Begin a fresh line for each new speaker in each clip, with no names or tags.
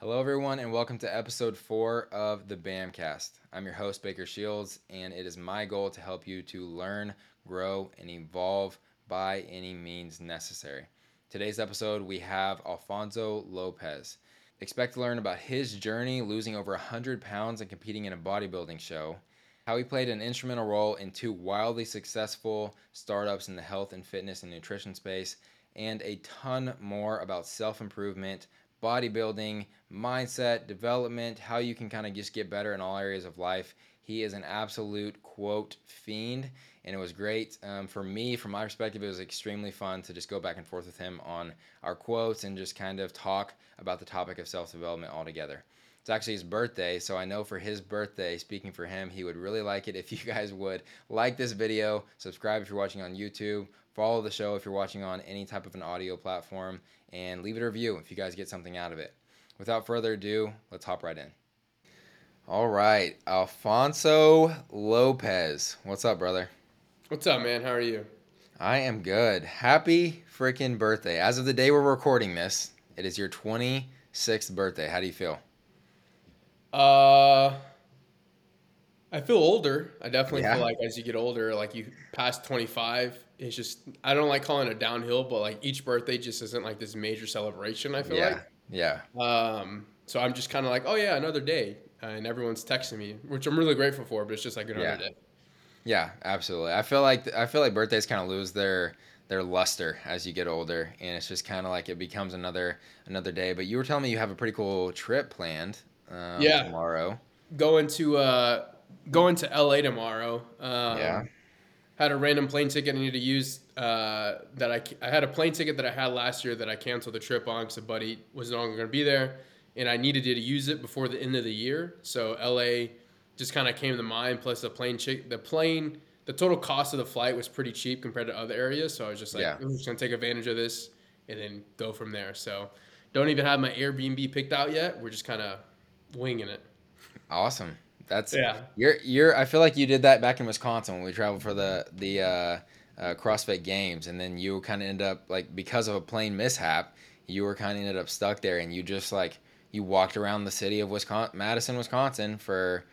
Hello, everyone, and welcome to episode four of the BAMcast. I'm your host, Bakker Shields, and it is my goal to help you to learn, grow, and evolve by any means necessary. Today's episode, we have Alfonso Lopez. Expect to learn about his journey losing over 100 pounds and competing in a bodybuilding show, how he played an instrumental role in two wildly successful startups in the health and fitness and nutrition space, and a ton more about self improvement bodybuilding, mindset, development, how you can kind of just get better in all areas of life. He is an absolute quote fiend, and it was great um, for me. From my perspective, it was extremely fun to just go back and forth with him on our quotes and just kind of talk about the topic of self development altogether. It's actually his birthday, so I know for his birthday, speaking for him, he would really like it if you guys would like this video, subscribe if you're watching on YouTube, follow the show if you're watching on any type of an audio platform, and leave it a review if you guys get something out of it. Without further ado, let's hop right in. All right, Alfonso Lopez. What's up, brother?
What's up, man? How are you?
I am good. Happy freaking birthday. As of the day we're recording this, it is your 26th birthday. How do you feel?
Uh, I feel older. I definitely
Yeah.
feel like as you get older, like you pass 25, it's just, I don't like calling it downhill, but like each birthday just isn't like this major celebration, I feel
Yeah. Yeah.
Um, so I'm just kind of like, oh yeah, another day. And everyone's texting me, which I'm really grateful for, but it's just like another
Yeah.
day.
Yeah, absolutely. I feel like I feel like birthdays kind of lose their their luster as you get older, and it's just kind of like it becomes another another day. But you were telling me you have a pretty cool trip planned. Um,
Yeah.
Tomorrow.
Going to, uh, going to LA tomorrow. Um,
Yeah.
Had a random plane ticket I needed to use uh, that I, I had a plane ticket that I had last year that I canceled the trip on because a buddy was no longer going to be there, and I needed to use it before the end of the year. So LA just kind of came to mind. Plus the plane chick, the plane, the total cost of the flight was pretty cheap compared to other areas. So I was just like,
Yeah.
I'm just gonna take advantage of this and then go from there. So don't even have my Airbnb picked out yet. We're just kind of winging it.
Awesome. That's
Yeah.
You're you're. I feel like you did that back in Wisconsin when we traveled for the the uh, uh, CrossFit Games, and then you kind of end up like because of a plane mishap, you were kind of ended up stuck there, and you just like you walked around the city of Wisconsin, Madison, Wisconsin for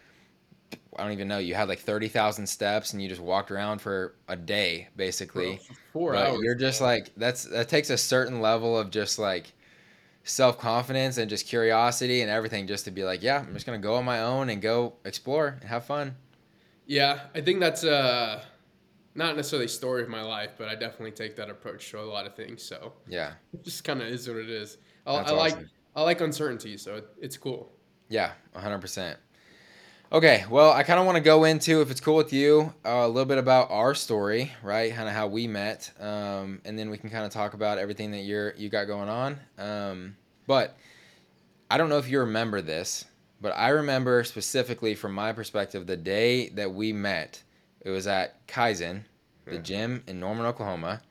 I don't even know. You had like thirty thousand steps, and you just walked around for a day basically.
Four
but
hours.
you're just like that's that takes a certain level of just like self confidence and just curiosity and everything just to be like, yeah, I'm just gonna go on my own and go explore and have fun.
Yeah, I think that's uh, not necessarily story of my life, but I definitely take that approach to a lot of things. So
Yeah,
it just kind of is what it is. I, I like. I like uncertainty, so it, it's cool.
yeah, 100. Okay, well, I kind of want to go into, if it's cool with you, uh, a little bit about our story, right? Kind of how we met, um, and then we can kind of talk about everything that you're you got going on. Um, but I don't know if you remember this, but I remember specifically from my perspective the day that we met. It was at Kaizen, the
Yeah.
gym in Norman, Oklahoma.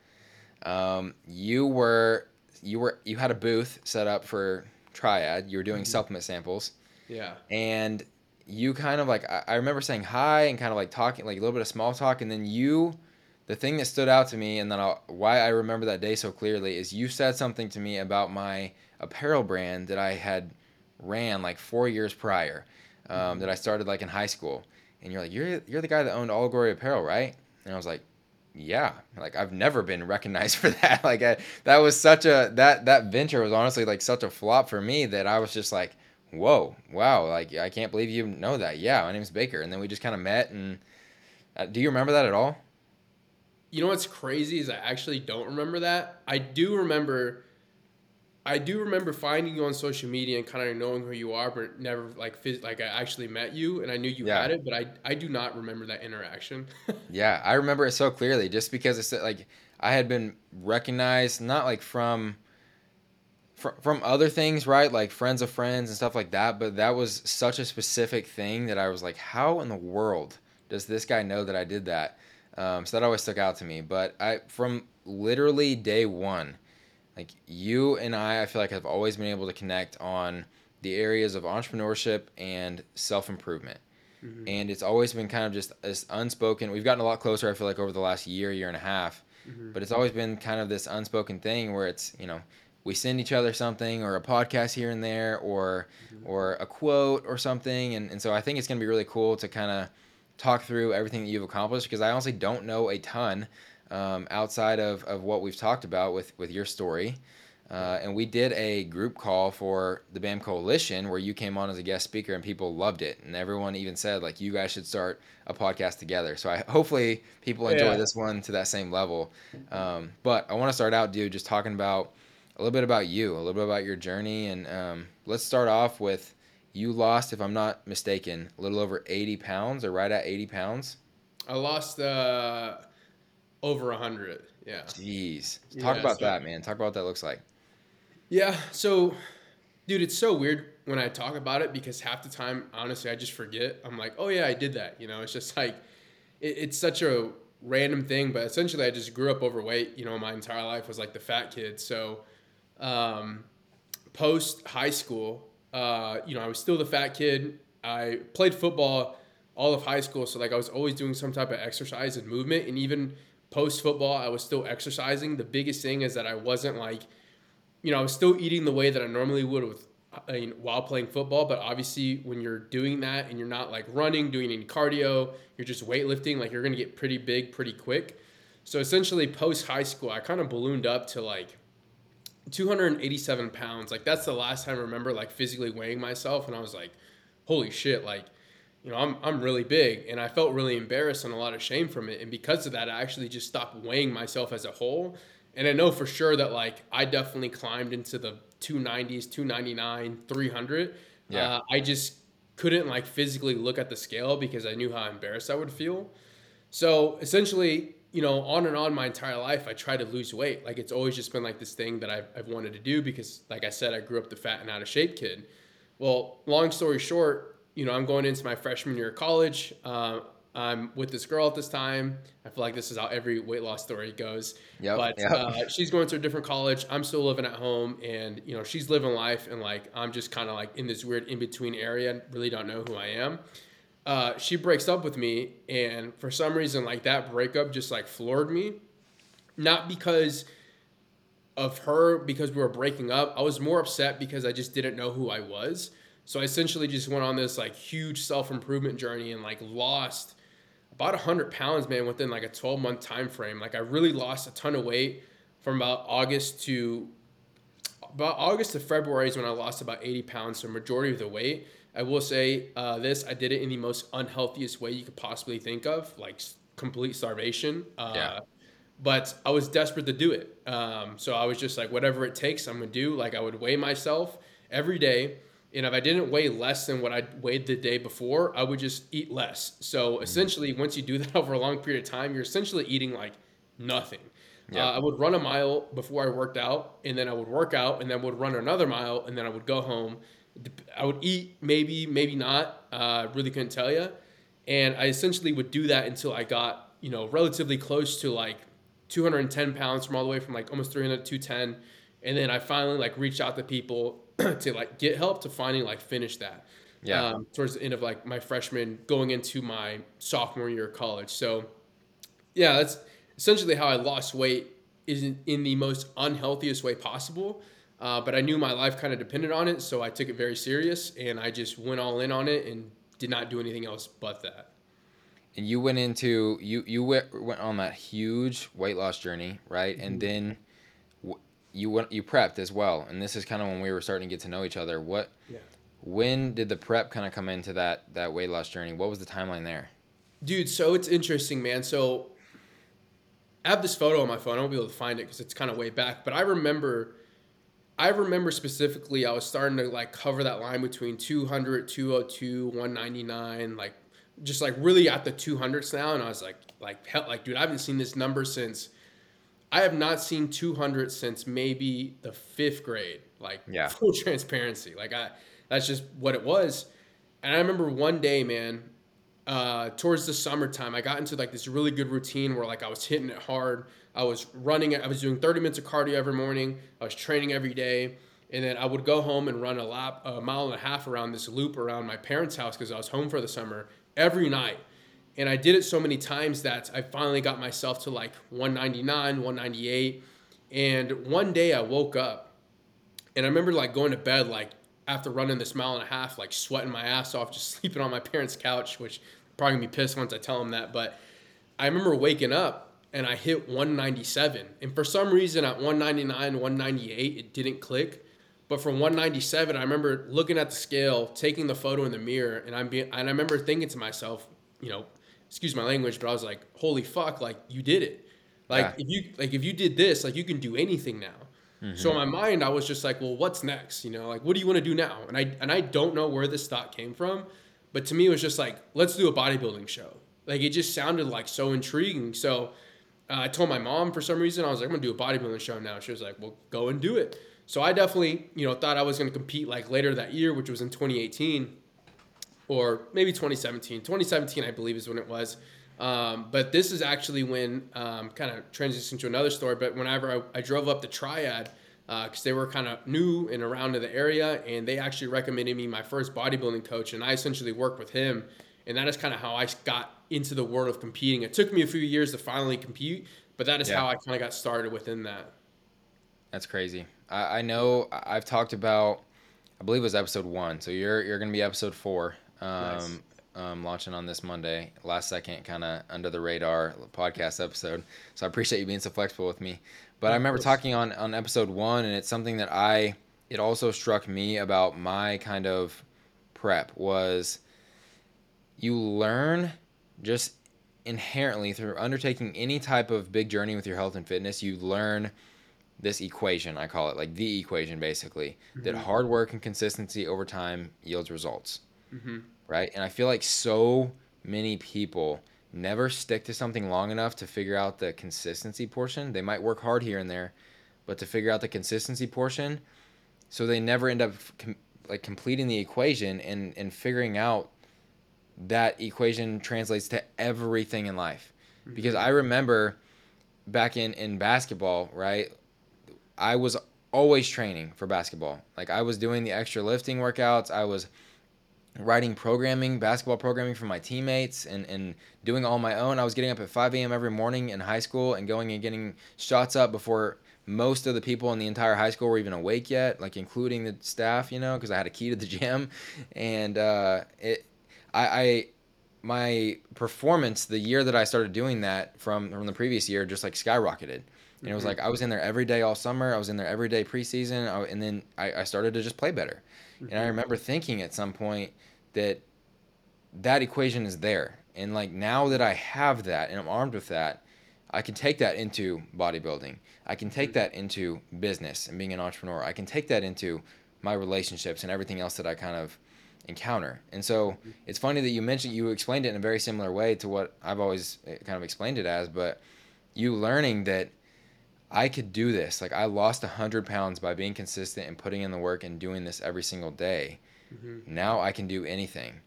Um, you were you were you had a booth set up for Triad. You were doing
Mhm.
supplement samples,
Yeah,
and you kind of like I, I remember saying hi and kind of like talking like a little bit of small talk, and then you. The thing that stood out to me, and then I'll, why I remember that day so clearly, is you said something to me about my apparel brand that I had ran like four years prior, um, that I started like in high school. And you're like, you're you're the guy that owned All Glory Apparel, right? And I was like, yeah. Like I've never been recognized for that. Like I, that was such a that that venture was honestly like such a flop for me that I was just like, whoa, wow, like I can't believe you know that. Yeah, my name's Bakker. And then we just kind of met. And uh, do you remember that at all?
you know what's crazy is I actually don't remember that. I do remember. I do remember finding you on social media and kind of knowing who you are, but never like phys- like I actually met you and I knew you
Yeah.
had it, but I I do not remember that interaction.
Yeah, I remember it so clearly just because it's like I had been recognized not like from from, from other things, right? Like friends of friends and stuff like that, but that was such a specific thing that I was like, how in the world does this guy know that I did that? Um, so that always stuck out to me. But I from literally day one, like you and I, I feel like I've always been able to connect on the areas of entrepreneurship and self improvement
Mhm.
and it's always been kind of just this unspoken. We've gotten a lot closer, I feel like, over the last year, year and a half.
Mhm.
But it's always been kind of this unspoken thing where it's you know, we send each other something or a podcast here and there or or a quote or something and, and so i think it's going to be really cool to kind of talk through everything that you've accomplished because i honestly don't know a ton um, outside of, of what we've talked about with with your story uh, and we did a group call for the BAMN Coalition where you came on as a guest speaker and people loved it. And everyone even said, like, you guys should start a podcast together. So I hopefully people enjoy yeah. this one to that same level. Um, but I want to start out, dude, just talking about a little bit about you, a little bit about your journey. And um, let's start off with you lost, if I'm not mistaken, a little over 80 pounds or right at 80 pounds.
I lost uh, over 100. Yeah.
Jeez. Talk yeah, about so that, man. Talk about what that looks like.
Yeah. So, dude, it's so weird when I talk about it because half the time, honestly, I just forget. I'm like, oh yeah, I did that. You know, it's just like, it, it's such a random thing, but essentially, I just grew up overweight. You know, my entire life was like the fat kid. So, um, post high school, uh, you know, I was still the fat kid. I played football all of high school, so like I was always doing some type of exercise and movement, and even post football, I was still exercising. The biggest thing is that I wasn't like you know, I was still eating the way that I normally would with I mean, while playing football, but obviously when you're doing that and you're not like running, doing any cardio, you're just weightlifting, like you're gonna get pretty big pretty quick. So essentially, post high school, I kind of ballooned up to like 287 pounds. Like that's the last time I remember like physically weighing myself, and I was like, holy shit, like you know, I'm I'm really big, and I felt really embarrassed and a lot of shame from it. And because of that, I actually just stopped weighing myself as a whole and I know for sure that like I definitely climbed into the 290s, 299, 300. Yeah. Uh, I just couldn't like physically look at the scale because I knew how embarrassed I would feel. So essentially, you know, on and on my entire life, I try to lose weight. Like it's always just been like this thing that I've, I've wanted to do because, like I said, I grew up the fat and out of shape kid. Well, long story short, you know, I'm going into my freshman year of college. Uh, I'm with this girl at this time. I feel like this is how every weight loss story goes. Yep, but yep. Uh, she's going to a different college. I'm still living at home, and you know she's living life, and like I'm just kind of like in this weird in between area. and Really don't know who I am. Uh, she breaks up with me, and for some reason, like that breakup just like floored me. Not because of her, because we were breaking up. I was more upset because I just didn't know who I was. So I essentially just went on this like huge self improvement journey and like lost about 100 pounds, man, within like a 12 month time frame. Like I really lost a ton of weight from about August to about August to February is when I lost about 80 pounds, so majority of the weight. I will say uh, this: I did it in the most unhealthiest way you could possibly think of, like complete starvation. Uh, yeah. But I was desperate to do it, um, so I was just like, whatever it takes, I'm gonna do. Like I would weigh myself every day and if I didn't weigh less than what I weighed the day before, I would just eat less. So mm-hmm. essentially, once you do that over a long period of time, you're essentially eating like nothing. Yeah. Uh, I would run a mile before I worked out, and then I would work out, and then would run another mile, and then I would go home. I would eat maybe, maybe not. Uh, really couldn't tell you. And I essentially would do that until I got you know relatively close to like 210 pounds from all the way from like almost 300 to 210. And then I finally like reached out to people to like get help to finally like finish that. Yeah. Um, towards the end of like my freshman, going into my sophomore year of college. So, yeah, that's essentially how I lost weight. Is in, in the most unhealthiest way possible. Uh, but I knew my life kind of depended on it, so I took it very serious, and I just went all in on it and did not do anything else but that.
And you went into you you went, went on that huge weight loss journey, right? Mm-hmm. And then you went you prepped as well, and this is kind of when we were starting to get to know each other. What? Yeah. When did the prep kind of come into that that weight loss journey? What was the timeline there?
Dude, so it's interesting, man. So I have this photo on my phone. I won't be able to find it because it's kind of way back. But I remember, I remember specifically, I was starting to like cover that line between 200, 202, 199, like just like really at the 200s now. And I was like, like, hell, like, dude, I haven't seen this number since I have not seen 200 since maybe the fifth grade. Like yeah. full transparency. Like I, that's just what it was. And I remember one day, man, uh, towards the summertime, I got into like this really good routine where like I was hitting it hard. I was running. I was doing 30 minutes of cardio every morning. I was training every day. And then I would go home and run a lap, a mile and a half around this loop around my parents' house because I was home for the summer every night. And I did it so many times that I finally got myself to like 199, 198. And one day I woke up And I remember like going to bed like after running this mile and a half, like sweating my ass off, just sleeping on my parents' couch, which probably gonna be pissed once I tell them that. But I remember waking up and I hit 197. And for some reason at 199, 198, it didn't click. But from 197, I remember looking at the scale, taking the photo in the mirror, and I'm being, and I remember thinking to myself, you know, excuse my language, but I was like, holy fuck, like you did it. Like yeah. if you like if you did this, like you can do anything now. Mm-hmm. So in my mind, I was just like, well, what's next? You know, like what do you want to do now? And I and I don't know where this thought came from, but to me, it was just like, let's do a bodybuilding show. Like it just sounded like so intriguing. So uh, I told my mom for some reason I was like, I'm gonna do a bodybuilding show now. She was like, well, go and do it. So I definitely, you know, thought I was gonna compete like later that year, which was in 2018 or maybe 2017. 2017, I believe, is when it was. Um, but this is actually when um, kind of transitioning to another story. But whenever I, I drove up the Triad, because uh, they were kind of new and around to the area, and they actually recommended me my first bodybuilding coach, and I essentially worked with him, and that is kind of how I got into the world of competing. It took me a few years to finally compete, but that is yeah. how I kind of got started within that.
That's crazy. I, I know I've talked about, I believe it was episode one. So you're you're gonna be episode four. Um, nice. um, launching on this Monday, last second, kind of under the radar podcast episode. So I appreciate you being so flexible with me. But I remember talking on on episode one, and it's something that I it also struck me about my kind of prep was you learn just inherently through undertaking any type of big journey with your health and fitness, you learn this equation, I call it like the equation basically, mm-hmm. that hard work and consistency over time yields results. Mm-hmm. Right. And I feel like so many people never stick to something long enough to figure out the consistency portion. They might work hard here and there, but to figure out the consistency portion, so they never end up com- like completing the equation and and figuring out that equation translates to everything in life. Mm-hmm. Because I remember back in in basketball, right? I was always training for basketball. Like I was doing the extra lifting workouts. I was writing programming, basketball programming for my teammates and, and doing all my own. I was getting up at 5 a.m. every morning in high school and going and getting shots up before most of the people in the entire high school were even awake yet, like including the staff, you know, because I had a key to the gym. And uh, it, I, I my performance the year that I started doing that from from the previous year just like skyrocketed. And it was mm-hmm. like I was in there every day all summer. I was in there every day preseason, I, and then I, I, started to just play better. Mm-hmm. And I mm-hmm. remember thinking at some point that that equation is there, and like now that I have that and I'm armed with that, I can take that into bodybuilding. I can take mm-hmm. that into business and being an entrepreneur. I can take that into my relationships and everything else that I kind of encounter. And so it's funny that you mentioned you explained it in a very similar way to what I've always eh, kind of explained it as, but you learning that I could do this. Like I lost a hundred pounds by being consistent and putting in the work and doing this every single day. Mm-hmm. Now I can do anything,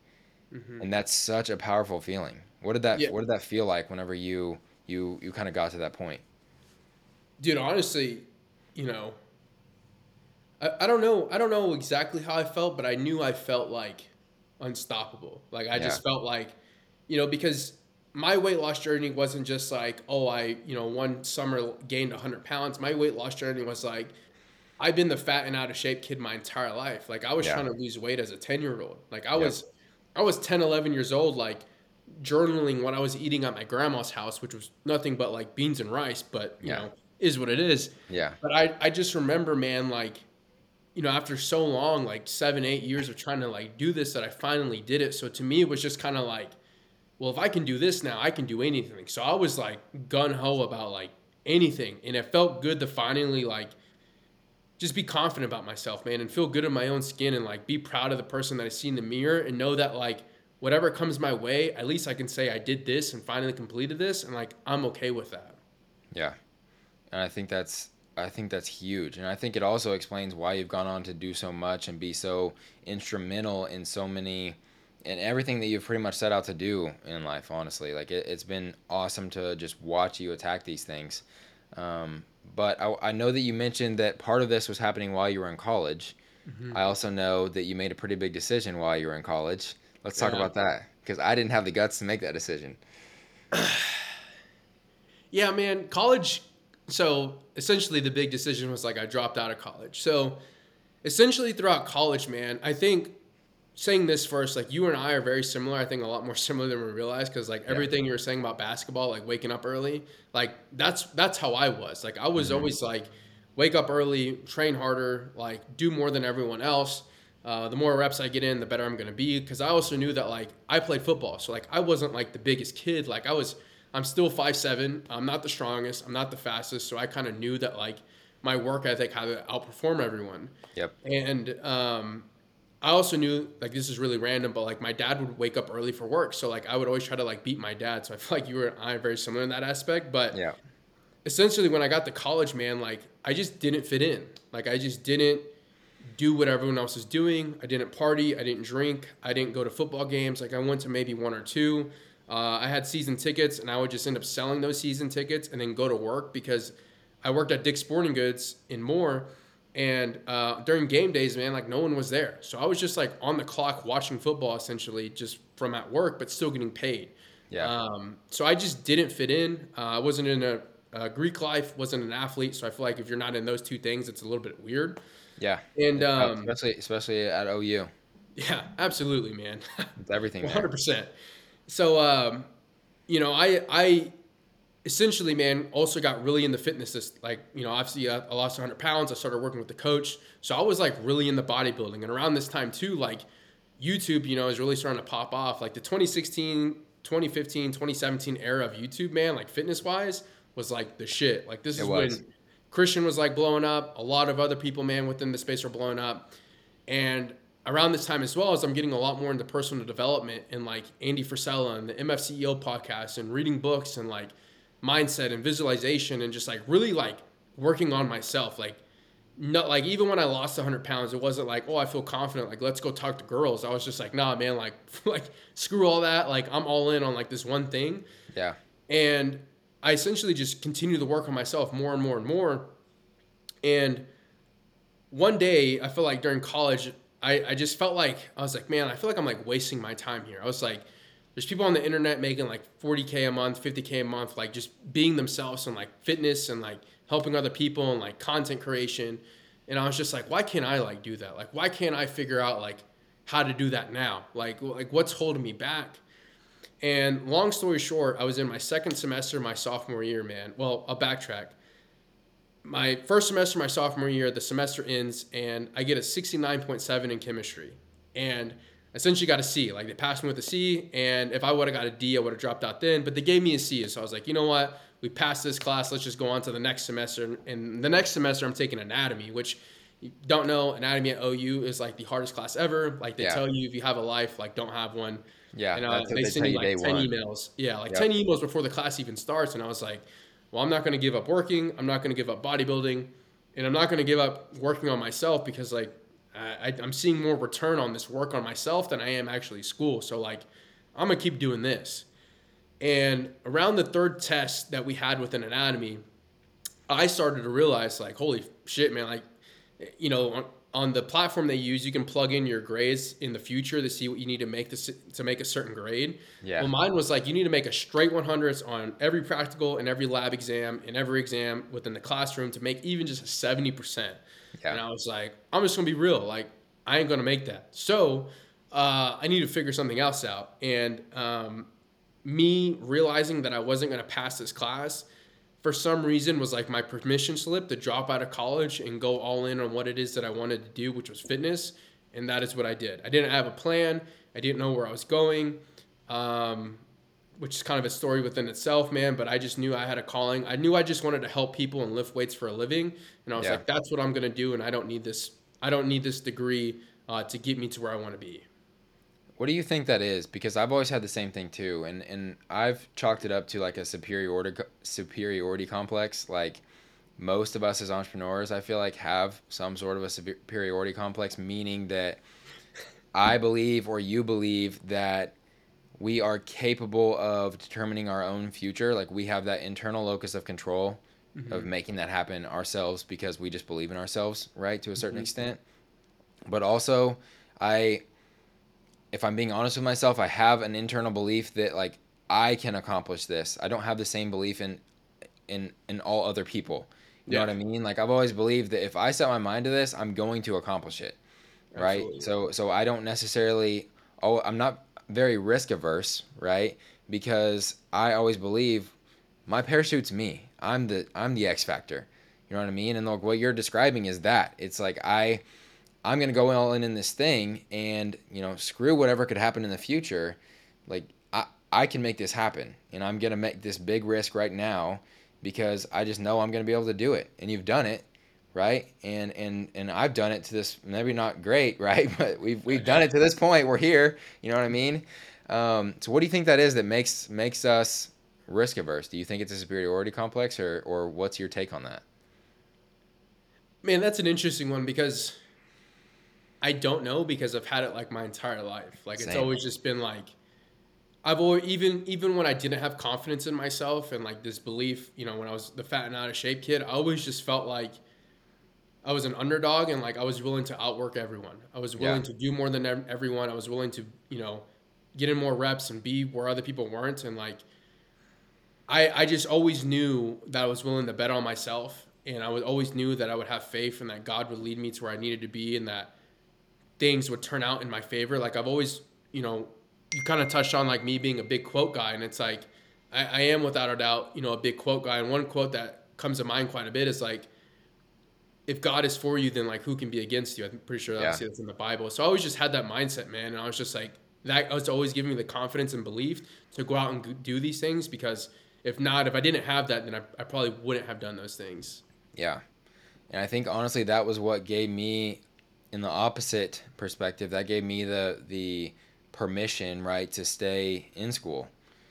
mm-hmm. and that's such a powerful feeling. What did that yeah. What did that feel like whenever you you you kind of got to that point?
Dude, honestly, you know, I, I don't know. I don't know exactly how I felt, but I knew I felt like unstoppable. Like I yeah. just felt like, you know, because my weight loss journey wasn't just like, oh, I, you know, one summer gained 100 pounds. My weight loss journey was like, I've been the fat and out of shape kid my entire life. Like I was yeah. trying to lose weight as a 10 year old. Like I was, I was 10, 11 years old, like journaling what I was eating at my grandma's house, which was nothing but like beans and rice, but you yeah. know, is what it is.
Yeah.
But I, I just remember, man, like, you know, after so long, like seven, eight years of trying to like do this, that I finally did it. So to me, it was just kind of like, well, if I can do this now, I can do anything. So I was like gun ho about like anything, and it felt good to finally like just be confident about myself, man, and feel good in my own skin, and like be proud of the person that I see in the mirror, and know that like whatever comes my way, at least I can say I did this and finally completed this, and like I'm okay with that.
Yeah, and I think that's I think that's huge. And I think it also explains why you've gone on to do so much and be so instrumental in so many and everything that you've pretty much set out to do in life, honestly. Like it, has been awesome to just watch you attack these things. Um, but I, I, know that you mentioned that part of this was happening while you were in college. Mm-hmm. I also know that you made a pretty big decision while you were in college. Let's talk yeah. about that because I didn't have the guts to make that decision.
yeah, man, college so essentially the big decision was like I dropped out of college. So essentially throughout college, man, I think saying this first, like you and I are very similar. I think a lot more similar than we realize because like everything you were saying about basketball, like waking up early, like that's that's how I was. Like I was always like wake up early, train harder, like do more than everyone else. Uh, the more reps I get in, the better I'm gonna be. Because I also knew that like I played football, so like I wasn't like the biggest kid. Like I was, I'm still five seven. I'm not the strongest. I'm not the fastest. So I kind of knew that like my work ethic had to outperform everyone.
Yep.
And um, I also knew like this is really random, but like my dad would wake up early for work, so like I would always try to like beat my dad. So I feel like you and I are very similar in that aspect. But
Yeah.
essentially, when I got to college, man, like I just didn't fit in. Like I just didn't do what everyone else was doing. I didn't party. I didn't drink. I didn't go to football games. Like I went to maybe one or two. Uh, I had season tickets, and I would just end up selling those season tickets and then go to work because I worked at Dick's Sporting Goods in Moore. And uh, during game days, man, like no one was there. So I was just like on the clock watching football essentially just from at work, but still getting paid.
Yeah.
Um, so I just didn't fit in. Uh, I wasn't in a, a Greek life, wasn't an athlete. So I feel like if you're not in those two things, it's a little bit weird.
yeah.
And um,
especially especially at OU.
yeah, absolutely, man.
It's everything
One
there.
So, um, you know, I I essentially, man, also got really into fitness. This like, you know, obviously I, I lost hundred pounds. I started working with the coach, so I was like really in the bodybuilding. And around this time too, like YouTube, you know, is really starting to pop off. Like the 2016, 2015, 2017 era of YouTube, man, like fitness wise, was like the shit. Like this
It
is
was.
when Christian was like blowing up. A lot of other people, man, within the space are blowing up. And around this time as well as I'm getting a lot more into personal development and like Andy Frisella and the MFCEO podcast and reading books and like mindset and visualization and just like really like working on myself. Like not like even when I lost 100 pounds, it wasn't like, oh, I feel confident. Like, let's go talk to girls. I was just like, nah, man, like, like screw all that. Like, I'm all in on like this one thing.
Yeah.
And I essentially just continue to work on myself more and more and more. And one day, I feel like during college, I, I just felt like, I was like, man, I feel like I'm like wasting my time here. I was like, there's people on the internet making like 40K a month, 50K a month, like just being themselves and like fitness and like helping other people and like content creation. And I was just like, why can't I like do that? Like, why can't I figure out like how to do that now? Like, like what's holding me back? And long story short, I was in my second semester, my sophomore year, man. Well, I'll backtrack. My first semester, my sophomore year, the semester ends, and I get a 69.7 in chemistry. And essentially got a C. Like they passed me with a C, and if I would have got a D, I would have dropped out then. But they gave me a C, so I was like, you know what? We passed this class. Let's just go on to the next semester. And the next semester, I'm taking anatomy, which you don't know. Anatomy at OU is like the hardest class ever. Like they
Yeah.
tell you, if you have a life, like don't have one.
Yeah.
And uh, they
they
send you like
day
10
one.
emails. Yeah, like
Yep.
10 emails before the class even starts. And I was like, well, I'm not going to give up working. I'm not going to give up bodybuilding. And I'm not going to give up working on myself because, like, I, I'm seeing more return on this work on myself than I am actually school. So, like, I'm going to keep doing this. And around the third test that we had with an anatomy, I started to realize, like, holy shit, man, like, you know, on, the platform they use, you can plug in your grades in the future to see what you need to make this to make a certain grade.
Yeah.
Well, mine was like you need to make a straight 100s on every practical and every lab exam and every exam within the classroom to make even just a 70%.
Yeah.
And I was like, I'm just gonna be real. Like, I ain't gonna make that. So uh, I need to figure something else out. And um, me realizing that I wasn't gonna pass this class for some reason was like my permission slip to drop out of college and go all in on what it is that I wanted to do, which was fitness. And that is what I did. I didn't have a plan. I didn't know where I was going, um, which is kind of a story within itself, man. But I just knew I had a calling. I knew I just wanted to help people and lift weights for a living. And I was
Yeah.
like, that's what I'm gonna do. And I don't need this. I don't need this degree uh, to get me to where I want to be.
What do you think that is? Because I've always had the same thing too, and and I've chalked it up to like a superiority superiority complex. Like most of us as entrepreneurs, I feel like have some sort of a superiority complex, meaning that I believe or you believe that we are capable of determining our own future. Like we have that internal locus of control mm-hmm. of making that happen ourselves because we just believe in ourselves, right, to a certain mm-hmm. extent. But also, I if I'm being honest with myself, I have an internal belief that like I can accomplish this. I don't have the same belief in in in all other people. You know what I mean? Like I've always believed that if I set my mind to this, I'm going to accomplish it. Right?
Absolutely.
So so I don't necessarily oh I'm not very risk averse, right? Because I always believe my parachute's me. I'm the I'm the X factor. You know what I mean? And like what you're describing is that. It's like I I'm gonna go all in in this thing and, you know, screw whatever could happen in the future. Like I I can make this happen. And I'm gonna make this big risk right now because I just know I'm gonna be able to do it. And you've done it, right? And and and I've done it to this maybe not great, right? But we've we've done it to this point. We're here. You know what I mean? Um, so what do you think that is that makes makes us risk averse? Do you think it's a superiority complex, or or what's your take on that?
Man, that's an interesting one because I don't know because I've had it like my entire life. Like it's always just been like I've always even even when I didn't have confidence in myself and like this belief, you know, when I was the fat and out of shape kid, I always just felt like I was an underdog and like I was willing to outwork everyone. I was willing
Yeah.
to do more than everyone. I was willing to, you know, get in more reps and be where other people weren't and like I I just always knew that I was willing to bet on myself and I would always knew that I would have faith and that God would lead me to where I needed to be and that things would turn out in my favor. Like I've always, you know, you kind of touched on like me being a big quote guy, and it's like I, I am without a doubt, you know, a big quote guy. And one quote that comes to mind quite a bit is like, "If God is for you, then like who can be against you?" I'm pretty sure
Yeah.
that's in the Bible. So I always just had that mindset, man, and I was just like that was always giving me the confidence and belief to go out and do these things because if not, if I didn't have that, then I, I probably wouldn't have done those things.
Yeah. And I think honestly that was what gave me in the opposite perspective, that gave me the the permission, right, to stay in school.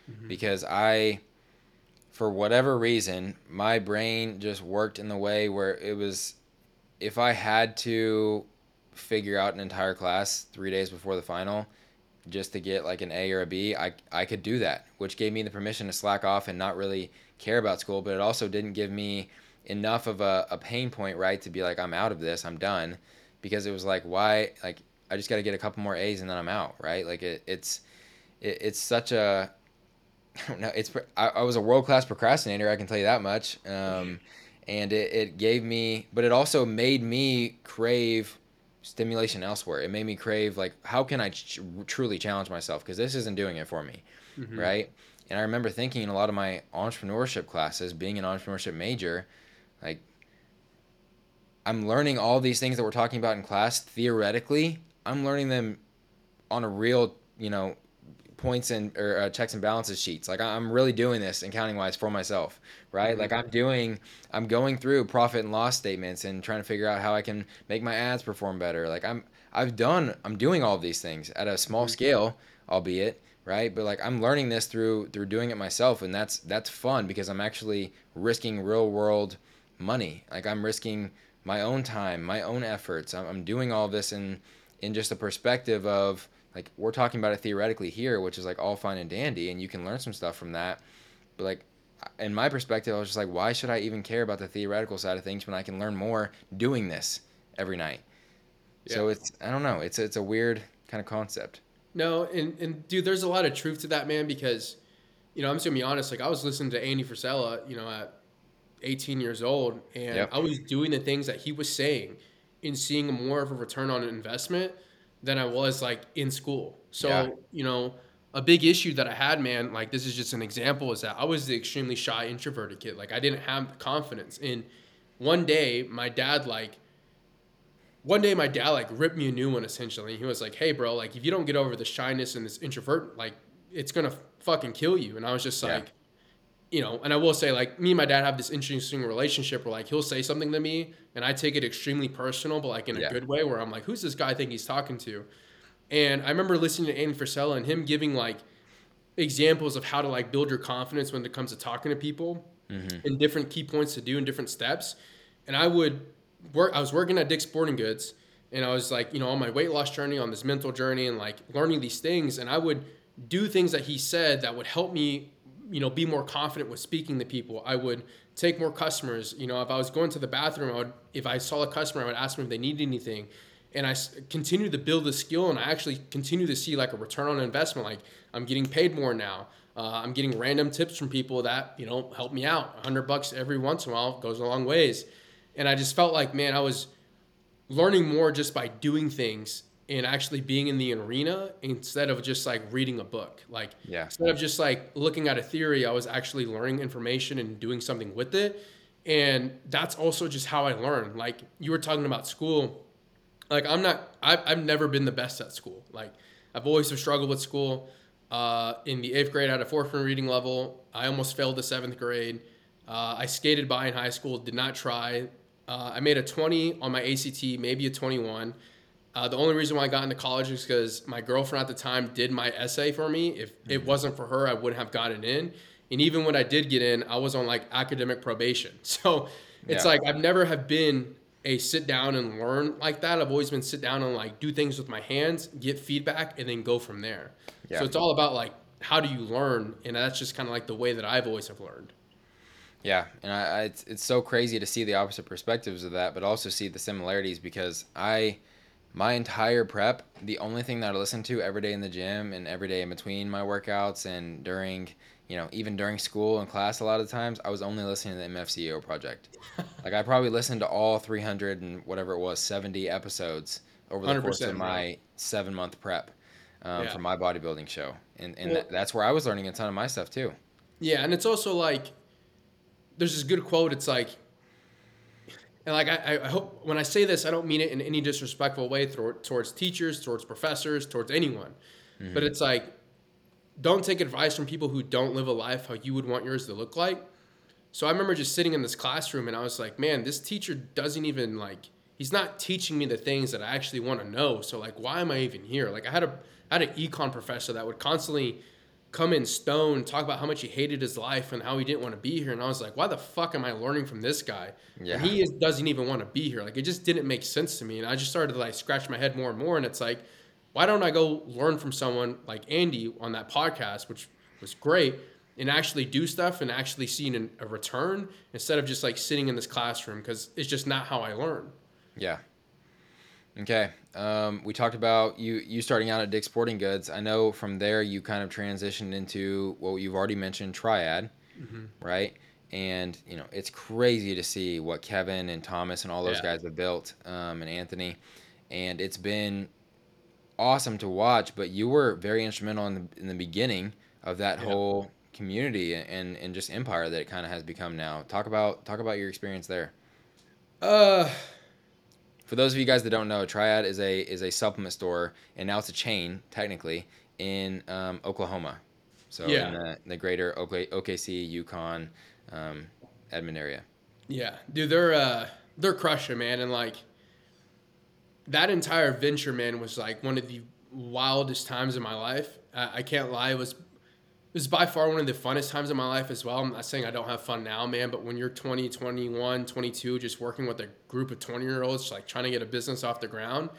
Mm-hmm. Because I for whatever reason, my brain just worked in the way where it was if I had to figure out an entire class 3 days before the final just to get like an A or a B, I I could do that, which gave me the permission to slack off and not really care about school, but it also didn't give me enough of a, a pain point, right, to be like, I'm out of this, I'm done. Because it was like, why, like, I just got to get a couple more A's and then I'm out, right? Like, it, it's, it, it's such a, I don't know, it's, I, I was a world class procrastinator, I can tell you that much. Um, and it, it gave me, but it also made me crave stimulation elsewhere. It made me crave, like, how can I ch- truly challenge myself? Because this isn't doing it for me,
Mhm.
right? And I remember thinking in a lot of my entrepreneurship classes, being an entrepreneurship major, like I'm learning all these things that we're talking about in class theoretically. I'm learning them on a real, you know, points and or uh, checks and balances sheets. Like I'm really doing this accounting wise for myself, right?
Mhm.
Like I'm doing, I'm going through profit and loss statements and trying to figure out how I can make my ads perform better. Like I'm, I've done, I'm doing all of these things at a small
Mhm.
scale, albeit, right? But like I'm learning this through through doing it myself, and that's that's fun because I'm actually risking real world money. Like I'm risking my own time, my own efforts. I'm, I'm doing all this in in just the perspective of like we're talking about it theoretically here, which is like all fine and dandy, and you can learn some stuff from that. But like in my perspective, I was just like, why should I even care about the theoretical side of things when I can learn more doing this every night? So it's I don't know. It's it's a weird kind of concept.
No, and, and dude, there's a lot of truth to that, man, because, you know, I'm just gonna be honest, like I was listening to Andy Frisella, you know, at 18 years old, and
Yep.
I was doing the things that he was saying and seeing more of a return on investment than I was like in school. So,
Yeah.
you know, a big issue that I had, man, like this is just an example, is that I was the extremely shy, introverted kid. Like I didn't have confidence. And one day, my dad like one day my dad like ripped me a new one essentially. He was like, "Hey, bro, like if you don't get over the shyness and this introvert, like it's gonna fucking kill you." And I was just
Yeah.
You know, and I will say like me and my dad have this interesting relationship where like he'll say something to me and I take it extremely personal, but like in a
Yeah.
good way where I'm like, "Who's this guy I think he's talking to?" And I remember listening to Andy Frisella and him giving like examples of how to like build your confidence when it comes to talking to people
Mm-hmm.
and different key points to do and different steps. And I would work, I was working at Dick's Sporting Goods and I was like, you know, on my weight loss journey, on this mental journey and like learning these things. And I would do things that he said that would help me, you know, be more confident with speaking to people. I would take more customers. You know, if I was going to the bathroom, I would, if I saw a customer, I would ask them if they needed anything. And i continue to build the skill and I actually continue to see like a return on investment. Like I'm getting paid more now. Uh, I'm getting random tips from people that you know help me out. A hundred bucks every once in a while goes a long ways, and I just felt like man, I was learning more just by doing things and actually being in the arena instead of just like reading a book. Like
Yeah.
instead of just like looking at a theory, I was actually learning information and doing something with it. And that's also just how I learn. Like you were talking about school. Like I'm not I've, I've never been the best at school. Like I've always struggled with school. Uh, in the eighth grade, I had a fourth grade reading level. I almost failed the seventh grade. Uh, I skated by in high school, did not try. Uh, I made a 20 on my ACT, maybe a 21. Uh, the only reason why I got into college is because my girlfriend at the time did my essay for me. If it wasn't for her, I wouldn't have gotten in. And even when I did get in, I was on like academic probation. So it's
Yeah.
like I've never have been a sit down and learn like that. I've always been sit down and like do things with my hands, get feedback, and then go from there.
Yeah.
So it's all about like how do you learn, and that's just kind of like the way that I've always have learned.
Yeah, and I, I it's, it's so crazy to see the opposite perspectives of that, but also see the similarities because I, my entire prep, the only thing that I listened to every day in the gym and every day in between my workouts and during, you know, even during school and class, a lot of times I was only listening to the MFCEO project. like I probably listened to all 300 and whatever it was, 70 episodes over the course of my seven month prep um,
Yeah.
for my bodybuilding show, and and
Well-
that, that's where I was learning a ton of my stuff too.
Yeah, and it's also like there's this good quote. It's like, and like I, I hope when I say this, I don't mean it in any disrespectful way toward, towards teachers, towards professors, towards anyone. Mm-hmm. But it's like, don't take advice from people who don't live a life how you would want yours to look like. So I remember just sitting in this classroom and I was like, man, this teacher doesn't even like he's not teaching me the things that I actually want to know. So like why am I even here? Like I had a I had an econ professor that would constantly come in stone, talk about how much he hated his life and how he didn't want to be here. And I was like, why the fuck am I learning from this guy?
Yeah.
And he is, doesn't even want to be here. Like it just didn't make sense to me. And I just started to like scratch my head more and more. And it's like, why don't I go learn from someone like Andy on that podcast, which was great, and actually do stuff and actually see an, a return instead of just like sitting in this classroom because it's just not how I learn.
Yeah. Okay. Um, we talked about you you starting out at Dick's Sporting Goods. I know from there you kind of transitioned into what you've already mentioned, Triad, right? And you know it's crazy to see what Kevin and Thomas and all those
Yeah.
guys have built, um, and Anthony, and it's been awesome to watch. But you were very instrumental in the in the beginning of that
Yeah.
whole community and and just empire that it kind of has become now. Talk about talk about your experience there.
Uh,
For those of you guys that don't know, Triad is a is a supplement store, and now it's a chain technically in um, Oklahoma, so
Yeah.
in the, the greater OK, OKC, Yukon, um, Edmond area.
Yeah, dude, they're uh they're crushing, man, and like that entire venture, man, was like one of the wildest times in my life. I, I can't lie, it was was by far one of the funnest times in my life as well. I'm not saying I don't have fun now, man, but when you're 20, 21, 22, just working with a group of 20 year olds, like trying to get a business off the ground,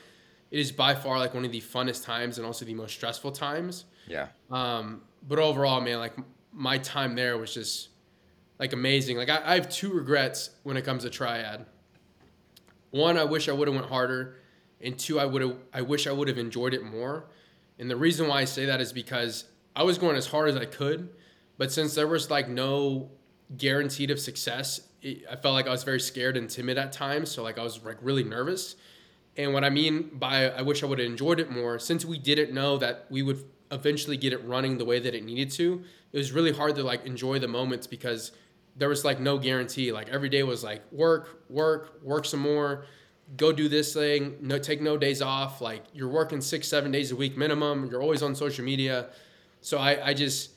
it is by far like one of the funnest times and also the most stressful times.
Yeah,
Um, but overall, man, like my time there was just like amazing. Like I, I have two regrets when it comes to triad. One, I wish I would have went harder, and two, I would have. I wish I would have enjoyed it more. And the reason why I say that is because I was going as hard as I could, but since there was like no guaranteed of success, it, I felt like I was very scared and timid at times. So like I was like really nervous. And what I mean by I wish I would have enjoyed it more, since we didn't know that we would eventually get it running the way that it needed to, it was really hard to like enjoy the moments because there was like no guarantee. Like every day was like work, work, work some more, go do this thing, no take no days off. Like you're working six, seven days a week minimum. You're always on social media. So I, I just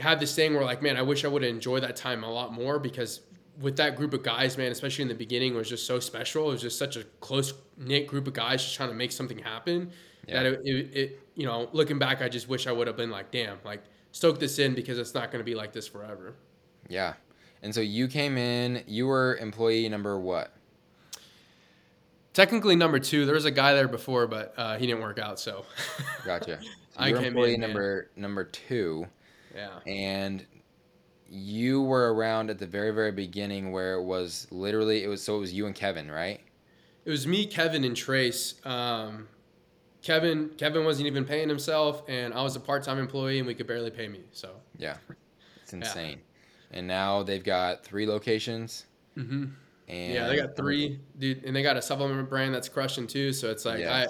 had this thing where like, man, I wish I would have enjoyed that time a lot more because with that group of guys, man, especially in the beginning, it was just so special. It was just such a close knit group of guys just trying to make something happen.
Yeah.
That it, it, it, you know, looking back, I just wish I would have been like, damn, like stoke this in because it's not going to be like this forever.
yeah. And so you came in. You were employee number what?
Technically number two. There was a guy there before, but uh, he didn't work out. So
Gotcha.
I
you were
came
employee
in,
number number two,
yeah,
and you were around at the very very beginning where it was literally it was so it was you and Kevin, right?
it was me, Kevin, and Trace. Um, Kevin Kevin wasn't even paying himself, and I was a part time employee, and we could barely pay me. So
Yeah, it's insane. And now they've got three locations.
hmm
And
yeah, they got three, dude, and they got a supplement brand that's crushing too. So it's like
Yeah.
I,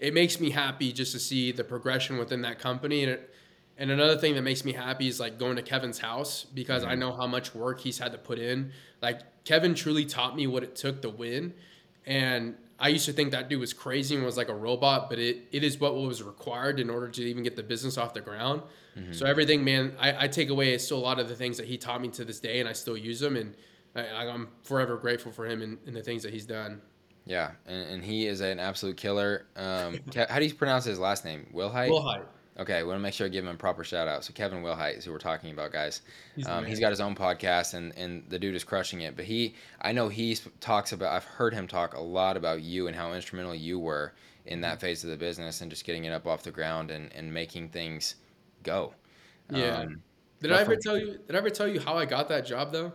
it makes me happy just to see the progression within that company. And it, and another thing that makes me happy is like going to Kevin's house because I
Mhm.
know how much work he's had to put in. Like Kevin truly taught me what it took to win, and I used to think that dude was crazy and was like a robot, but it, it is what was required in order to even get the business off the ground.
Mhm.
So everything, man, I, I take away is still a lot of the things that he taught me to this day, and I still use them, and I, I'm forever grateful for him and, and the things that he's done.
Yeah, and, and he is an absolute killer. Um, how do you pronounce his last name? Wilhite?
Will Height.
Okay, we want to make sure I give him a proper shout out. So Kevin Wilhite is who we're talking about, guys.
He's
Um, he's got his own podcast, and, and the dude is crushing it. But he, I know he talks about. I've heard him talk a lot about you and how instrumental you were in that phase of the business and just getting it up off the ground and, and making things go.
Yeah.
Um,
Did I ever
from-
tell you? Did I ever tell you how I got that job though?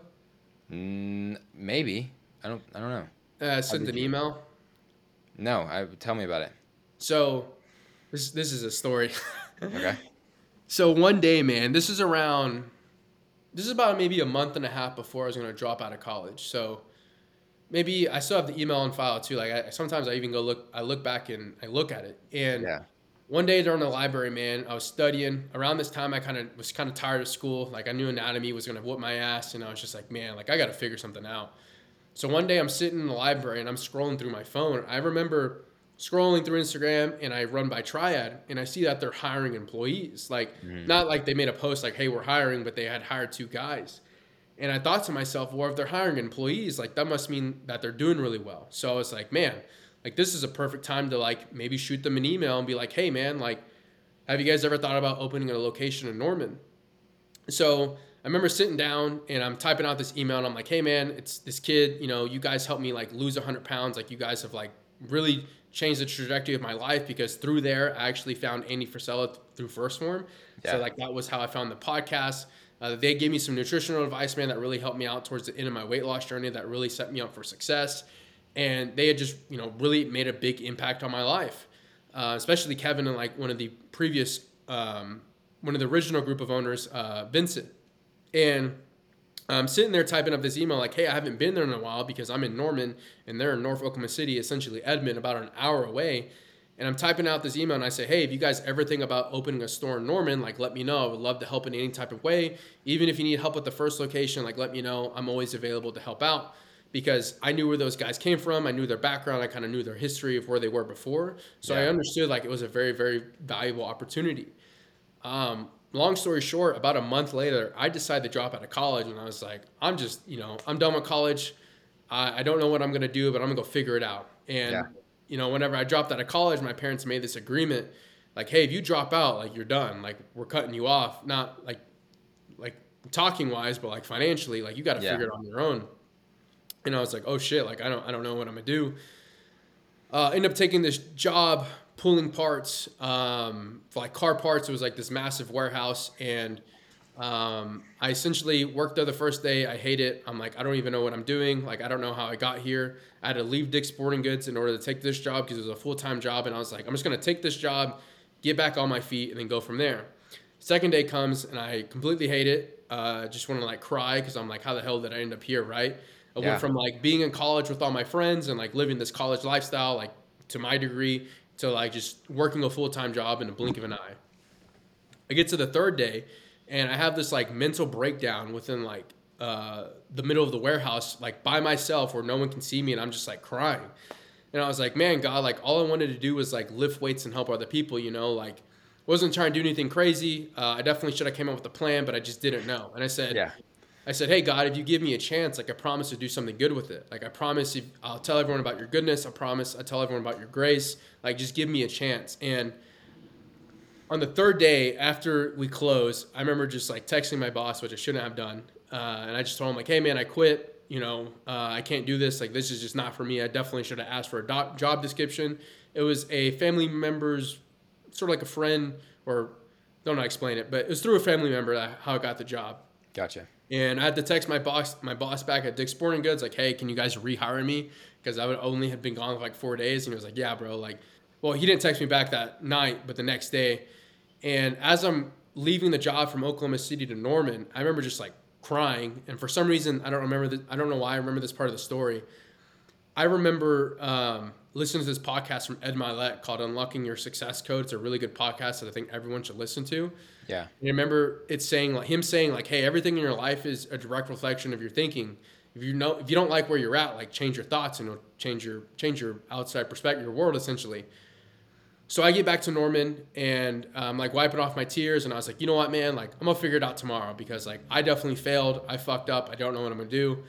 maybe I don't. I don't know.
Uh, sent an
you-
email.
No, I tell me about it.
So, this this is a story.
Okay.
So one day, man, this is around, this is about maybe a month and a half before I was gonna drop out of college. So maybe I still have the email on file too. Like I, sometimes I even go look, I look back and I look at it. And
Yeah.
one day during the library, man, I was studying. Around this time, I kind of was kind of tired of school. Like I knew anatomy was gonna whoop my ass, and I was just like, man, like I got to figure something out. So one day I'm sitting in the library and I'm scrolling through my phone. I remember scrolling through Instagram and I run by Triad and I see that they're hiring employees. Like
Mhm.
not like they made a post like, "Hey, we're hiring," but they had hired two guys. And I thought to myself, well, if they're hiring employees, like that must mean that they're doing really well. So I was like, man, like this is a perfect time to like maybe shoot them an email and be like, hey, man, like, have you guys ever thought about opening a location in Norman? So I remember sitting down and I'm typing out this email and I'm like, hey, man, it's this kid. You know, you guys helped me like lose 100 pounds. Like you guys have like really changed the trajectory of my life because through there I actually found Andy Frisella through First Form.
Yeah.
So like that was how I found the podcast. Uh, they gave me some nutritional advice, man, that really helped me out towards the end of my weight loss journey. That really set me up for success, and they had just you know really made a big impact on my life. Uh, especially Kevin and like one of the previous, um, one of the original group of owners, uh, Vincent, and I'm sitting there typing up this email like, hey, I haven't been there in a while because I'm in Norman and they're in North Oklahoma City, essentially Edmond, about an hour away. And I'm typing out this email and I say, hey, if you guys ever think about opening a store in Norman, like let me know. I would love to help in any type of way. Even if you need help with the first location, like let me know. I'm always available to help out because I knew where those guys came from. I knew their background. I kind of knew their history of where they were before. So I understood like it was a very, very valuable opportunity. Um, long story short, about a month later, I decided to drop out of college, and I was like, I'm just, you know, I'm done with college. I, I don't know what I'm gonna do, but I'm gonna go figure it out. And
Yeah.
you know, whenever I dropped out of college, my parents made this agreement, like, hey, if you drop out, like you're done, like we're cutting you off, not like, like talking wise, but like financially, like you got to
Yeah.
figure it on your own. And I was like, oh shit, like I don't, I don't know what I'm gonna do. Uh, end up taking this job pulling parts, um, for like car parts. It was like this massive warehouse, and um, I essentially worked there the first day. I hate it. I'm like, I don't even know what I'm doing. Like, I don't know how I got here. I had to leave Dick's Sporting Goods in order to take this job because it was a full time job, and I was like, I'm just gonna take this job, get back on my feet, and then go from there. Second day comes, and I completely hate it. Uh, just want to like cry because I'm like, how the hell did I end up here, right? I
Yeah.
went from like being in college with all my friends and like living this college lifestyle, like to my degree, to like just working a full time job in a blink of an eye. I get to the third day, and I have this like mental breakdown within like uh, the middle of the warehouse, like by myself, where no one can see me, and I'm just like crying. And I was like, man, God, like all I wanted to do was like lift weights and help other people, you know, like wasn't trying to do anything crazy. Uh, I definitely should have came up with a plan, but I just didn't know. And I said,
Yeah.
I said, hey God, if you give me a chance, like I promise to do something good with it. Like I promise, if, I'll tell everyone about your goodness. I promise, I tell everyone about your grace. Like just give me a chance. And on the third day after we closed, I remember just like texting my boss, which I shouldn't have done. Uh, and I just told him like, hey man, I quit. You know, uh, I can't do this. Like this is just not for me. I definitely should have asked for a do- job description. It was a family member's, sort of like a friend, or don't know how to explain it, but it was through a family member that how I got the job.
Gotcha.
And I had to text my boss, my boss back at Dick's Sporting Goods, like, "Hey, can you guys rehire me?" Because I would only had been gone for like four days, and he was like, "Yeah, bro, like, well, he didn't text me back that night, but the next day. And as I'm leaving the job from Oklahoma City to Norman, I remember just like crying. And for some reason, I don't remember. The, I don't know why I remember this part of the story. I remember um, listening to this podcast from Ed Mylett called "Unlocking Your Success Code." It's a really good podcast that I think everyone should listen to.
Yeah.
And I remember it saying like him saying like, "Hey, everything in your life is a direct reflection of your thinking. If you know, if you don't like where you're at, like change your thoughts and it'll change your change your outside perspective, your world essentially." So I get back to Norman and I'm um, like wiping off my tears, and I was like, you know what, man, like I'm gonna figure it out tomorrow because like I definitely failed, I fucked up, I don't know what I'm gonna do.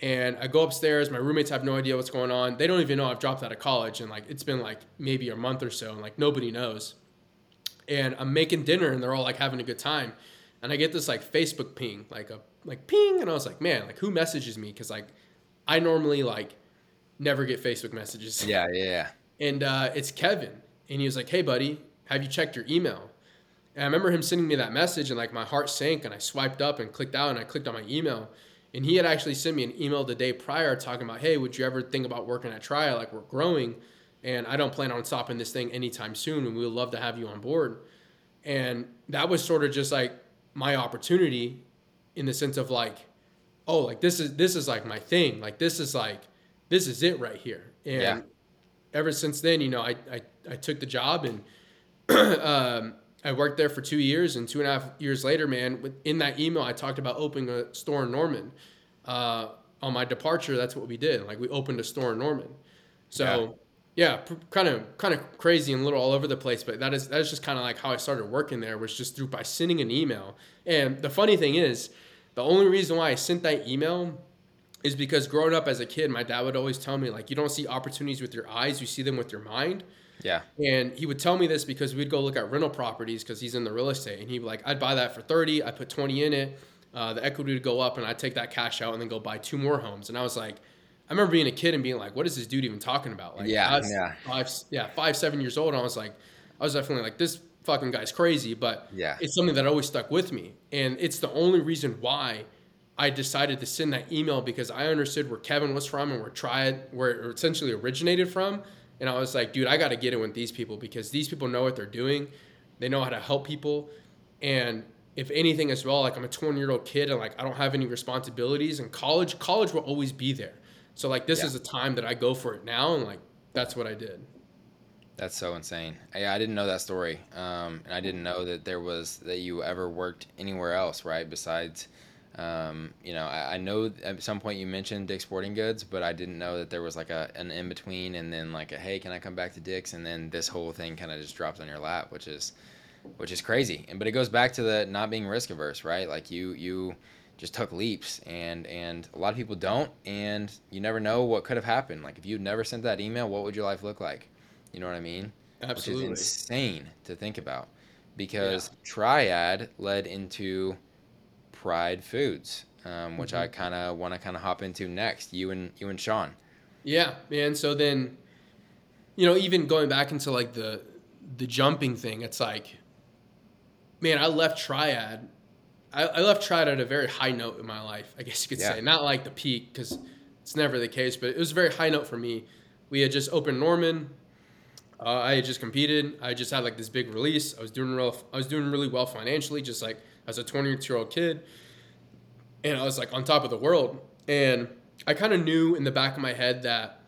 And I go upstairs, my roommates have no idea what's going on. They don't even know I've dropped out of college, and like it's been like maybe a month or so, and like nobody knows. And I'm making dinner, and they're all like having a good time, and I get this like Facebook ping, like a like ping, and I was like, man, like who messages me? Because like I normally like never get Facebook messages.
Yeah, yeah, yeah.
And uh, it's Kevin and he was like, "Hey, buddy, have you checked your email?" And I remember him sending me that message, and like my heart sank, and I swiped up and clicked out, and I clicked on my email, and he had actually sent me an email the day prior talking about, "Hey, would you ever think about working at Triad? Like we're growing, and I don't plan on stopping this thing anytime soon, and we would love to have you on board." And that was sort of just like my opportunity, in the sense of like, oh, like this is this is like my thing, like this is like this is it right here, and. Yeah. Ever since then, you know, I, I I took the job and um, I worked there for two years. And two and a half years later, man, in that email, I talked about opening a store in Norman. Uh, on my departure, that's what we did. Like we opened a store in Norman. So yeah, kind of kind of crazy and a little all over the place. But that is that is just kind of like how I started working there was just through by sending an email. And the funny thing is, the only reason why I sent that email is because growing up as a kid, my dad would always tell me like, you don't see opportunities with your eyes, you see them with your mind.
Yeah.
And he would tell me this because we'd go look at rental properties because he's in the real estate. And he'd be like, I'd buy that for 30, I put 20 in it. Uh, the equity would go up and I'd take that cash out and then go buy two more homes. And I was like, I remember being a kid and being like, what is this dude even talking about? Like,
yeah, yeah.
Five, yeah, five, seven years old. And I was like, I was definitely like, this fucking guy's crazy. But
yeah,
it's something that always stuck with me. And it's the only reason why I decided to send that email because I understood where Kevin was from and where Triad, where it essentially originated from. And I was like, dude, I got to get it with these people because these people know what they're doing. They know how to help people. And if anything as well, like I'm a 20 year old kid and like I don't have any responsibilities and college, college will always be there. So like this yeah. is a time that I go for it now. And like, that's what I did.
That's so insane. Yeah, I didn't know that story. Um, and I didn't know that there was, that you ever worked anywhere else, right? Besides, um, you know, I, I, know at some point you mentioned Dick's Sporting Goods, but I didn't know that there was like a an in between, and then like a hey, can I come back to Dick's, and then this whole thing kind of just dropped on your lap, which is which is crazy. And but it goes back to the not being risk averse, right? Like you you just took leaps, and and a lot of people don't, and you never know what could have happened. Like if you'd never sent that email, what would your life look like? You know what I mean?
Absolutely.
Which is insane to think about, because yeah. Triad led into Pride Foods, um, which mm-hmm. I kind of want to kind of hop into next. You and you and Sean.
Yeah, man. So then, you know, even going back into like the the jumping thing, it's like, man, I left Triad. I, I left Triad at a very high note in my life. I guess you could yeah. say, not like the peak because it's never the case, but it was a very high note for me. We had just opened Norman. Uh, I had just competed. I just had like this big release. I was doing real. I was doing really well financially, just like as a 22 year old kid. And I was like on top of the world. And I kind of knew in the back of my head that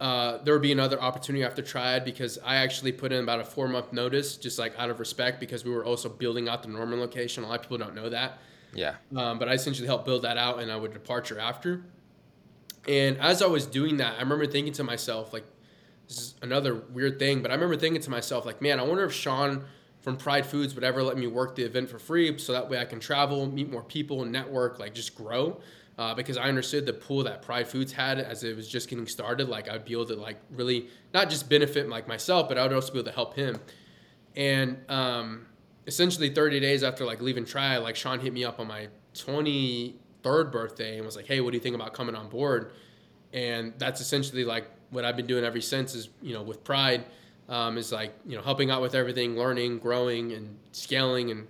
uh, there would be another opportunity after Triad because I actually put in about a four month notice, just like out of respect, because we were also building out the Norman location. A lot of people don't know that.
Yeah.
Um, but I essentially helped build that out and I would departure after. And as I was doing that, I remember thinking to myself, like, this is another weird thing, but I remember thinking to myself, like, man, I wonder if Sean from Pride Foods would ever let me work the event for free so that way I can travel, meet more people, network, like just grow. Uh, because I understood the pool that Pride Foods had as it was just getting started. Like I'd be able to like really not just benefit like myself, but I would also be able to help him. And um, essentially, 30 days after like leaving Try, like Sean hit me up on my 23rd birthday and was like, "Hey, what do you think about coming on board?" And that's essentially like what I've been doing ever since. Is you know with Pride um, is like you know helping out with everything, learning, growing, and scaling, and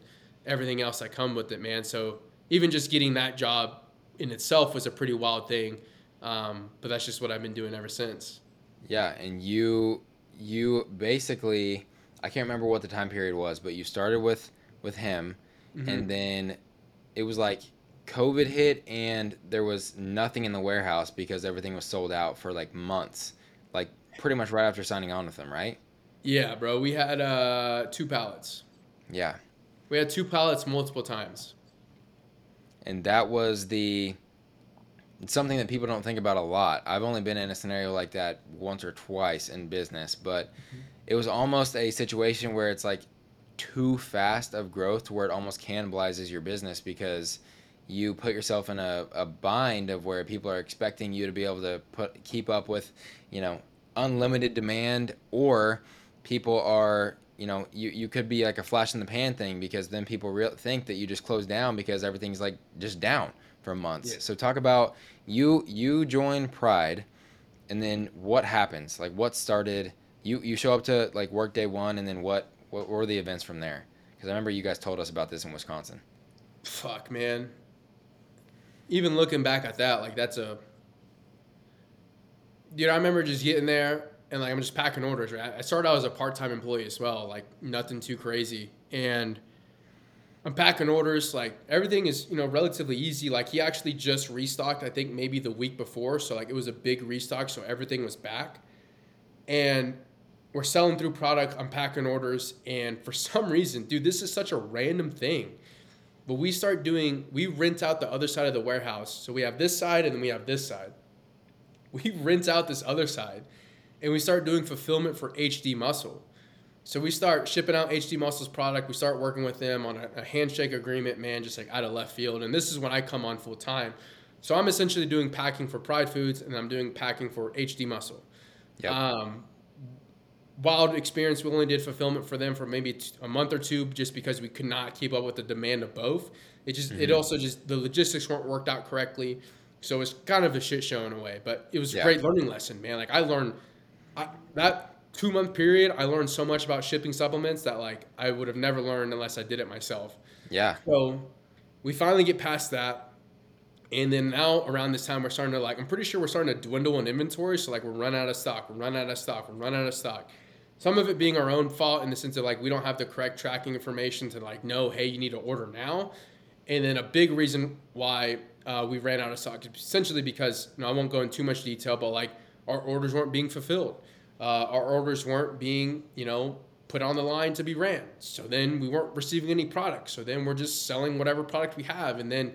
everything else that come with it, man. So even just getting that job in itself was a pretty wild thing, um, but that's just what I've been doing ever since.
Yeah, and you you basically I can't remember what the time period was, but you started with with him,
Mhm.
and then it was like COVID hit, and there was nothing in the warehouse because everything was sold out for like months, like pretty much right after signing on with them, right?
Yeah, bro. We had uh, two pallets.
Yeah,
We had two pallets multiple times.
and that was the it's something that people don't think about a lot. I've only been in a scenario like that once or twice in business, but it was almost a situation where it's like too fast of growth to where it almost cannibalizes your business because you put yourself in a, a bind of where people are expecting you to be able to put keep up with, you know, unlimited demand or people are you know you, you could be like a flash in the pan thing because then people real think that you just closed down because everything's like just down for months
Yeah.
so talk about you you join pride and then what happens like what started you you show up to like work day one and then what what were the events from there because i remember you guys told us about this in wisconsin
Fuck, man. Even looking back at that, like that's a. Dude, I remember just getting there and like I'm just packing orders. Right, I started out as a part-time employee as well, like nothing too crazy, and I'm packing orders. Like everything is you know relatively easy. Like he actually just restocked, I think maybe the week before, so like it was a big restock, so everything was back, and we're selling through product. I'm packing orders, and for some reason, dude, this is such a random thing. But we start doing, we rent out the other side of the warehouse. So we have this side and then we have this side. We rent out this other side and we start doing fulfillment for HD Muscle. So we start shipping out HD Muscle's product. We start working with them on a, a handshake agreement, man, just like out of left field. And this is when I come on full time. So I'm essentially doing packing for Pride Foods and I'm doing packing for HD Muscle.
Yep.
Um, wild experience. We only did fulfillment for them for maybe t- a month or two, just because we could not keep up with the demand of both. It just, it
Mhm.
also just the logistics weren't worked out correctly, so it's kind of a shit show in a way. But it was a
Yeah.
great learning lesson, man. Like I learned I, that two month period, I learned so much about shipping supplements that like I would have never learned unless I did it myself.
yeah
So we finally get past that. And then now around this time, we're starting to like, I'm pretty sure we're starting to dwindle in inventory. So like we're running out of stock, we're running out of stock, we're running out of stock. Some of it being our own fault in the sense of like we don't have the correct tracking information to like know, hey, you need to order now. And then a big reason why uh, we ran out of stock essentially because, you know, I won't go into too much detail, but like our orders weren't being fulfilled. Uh, our orders weren't being, you know, put on the line to be ran. So then we weren't receiving any product. So then we're just selling whatever product we have. And then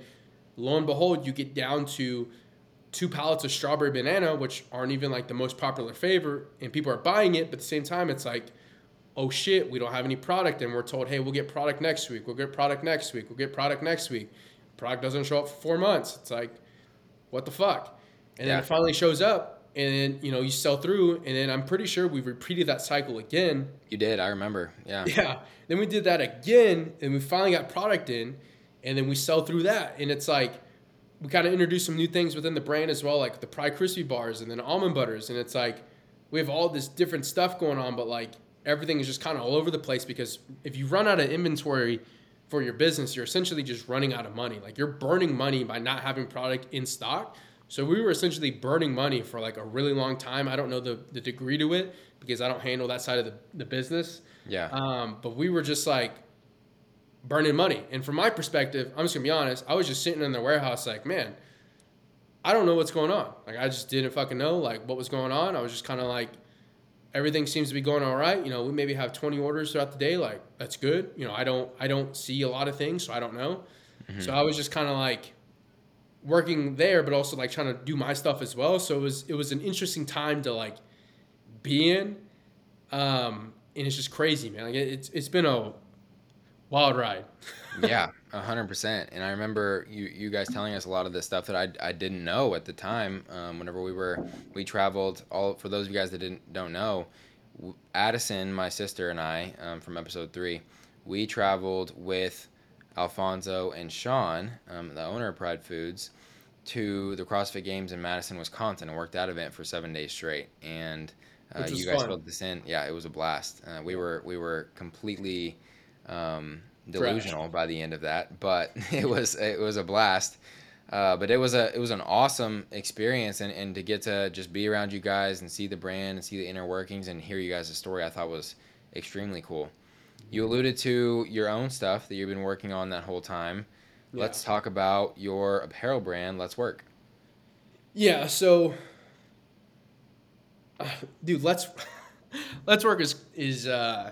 lo and behold, you get down to two pallets of strawberry banana, which aren't even like the most popular flavor, and people are buying it. But at the same time, it's like, oh shit, we don't have any product. And we're told, hey, we'll get product next week. We'll get product next week. We'll get product next week. Product doesn't show up for four months. It's like, what the fuck? And
Yeah.
then it finally shows up, and then, you know, you sell through. And then I'm pretty sure we've repeated that cycle again
you did i remember yeah
yeah. Then we did that again, and we finally got product in, and then we sell through that. And it's like we kind of introduced some new things within the brand as well, like the Pride Crispy bars and then almond butters. And it's like we have all this different stuff going on, but like everything is just kind of all over the place because if you run out of inventory for your business, you're essentially just running out of money. Like you're burning money by not having product in stock. So we were essentially burning money for like a really long time. I don't know the, the degree to it because I don't handle that side of the, the business.
yeah
Um, but we were just like burning money. And from my perspective, I'm just gonna be honest, I was just sitting in the warehouse like, man, I don't know what's going on. Like I just didn't fucking know like what was going on. I was just kind of like everything seems to be going all right. You know, we maybe have 20 orders throughout the day. Like that's good. You know, I don't I don't see a lot of things, so I don't know. So I was just kind of like working there, but also like trying to do my stuff as well. So it was it was an interesting time to like be in, um, and it's just crazy, man. Like it, it's it's been a wild ride.
yeah, hundred percent. And I remember you you guys telling us a lot of the stuff that I, I didn't know at the time. Um, whenever we were we traveled all for those of you guys that didn't don't know, Addison, my sister and I um, from episode three, we traveled with Alfonso and Sean, um, the owner of Pride Foods, to the CrossFit Games in Madison, Wisconsin, and worked that event for seven days straight. And uh, you guys
fun.
filled this in. Yeah, it was a blast. Uh, we were we were completely um, delusional by the end of that, but it was it was a blast. Uh, but it was a it was an awesome experience, and, and to get to just be around you guys and see the brand and see the inner workings and hear you guys' story, I thought was extremely cool. You alluded to your own stuff that you've been working on that whole time.
Yeah.
Let's talk about your apparel brand. Let's work.
Yeah, so uh, dude, let's let's work is is uh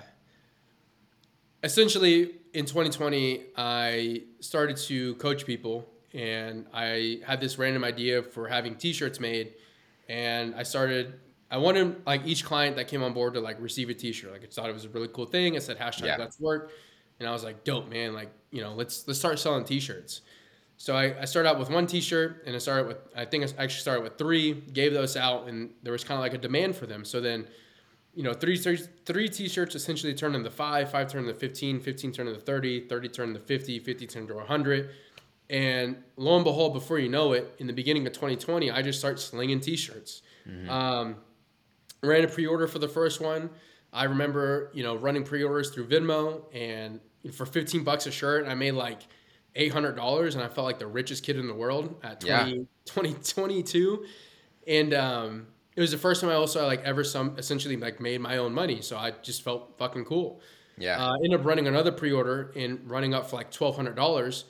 essentially in 2020 I started to coach people and I had this random idea for having t-shirts made and I started I wanted like each client that came on board to like receive a t-shirt. Like I thought it was a really cool thing. I said hashtag
Yeah.
let's work. And I was like, dope man, like, you know, let's let's start selling t-shirts. So I, I started out with one T-shirt, and I started with I think I actually started with three, gave those out, and there was kind of like a demand for them. So then, you know, three three three T-shirts essentially turned into five, five turned into 15, 15 turned into 30, 30 turned into 50, 50 turned into 100. And lo and behold, before you know it, in the beginning of 2020, I just start slinging T-shirts. Um, ran a pre-order for the first one. I remember, you know, running pre-orders through Venmo, and for 15 bucks a shirt, I made like $800, and I felt like the richest kid in the world at 20, 2022. And um, it was the first time I also like ever some essentially like made my own money, so I just felt fucking cool.
Yeah.
Uh, ended up running another pre-order and running up for like twelve hundred dollars,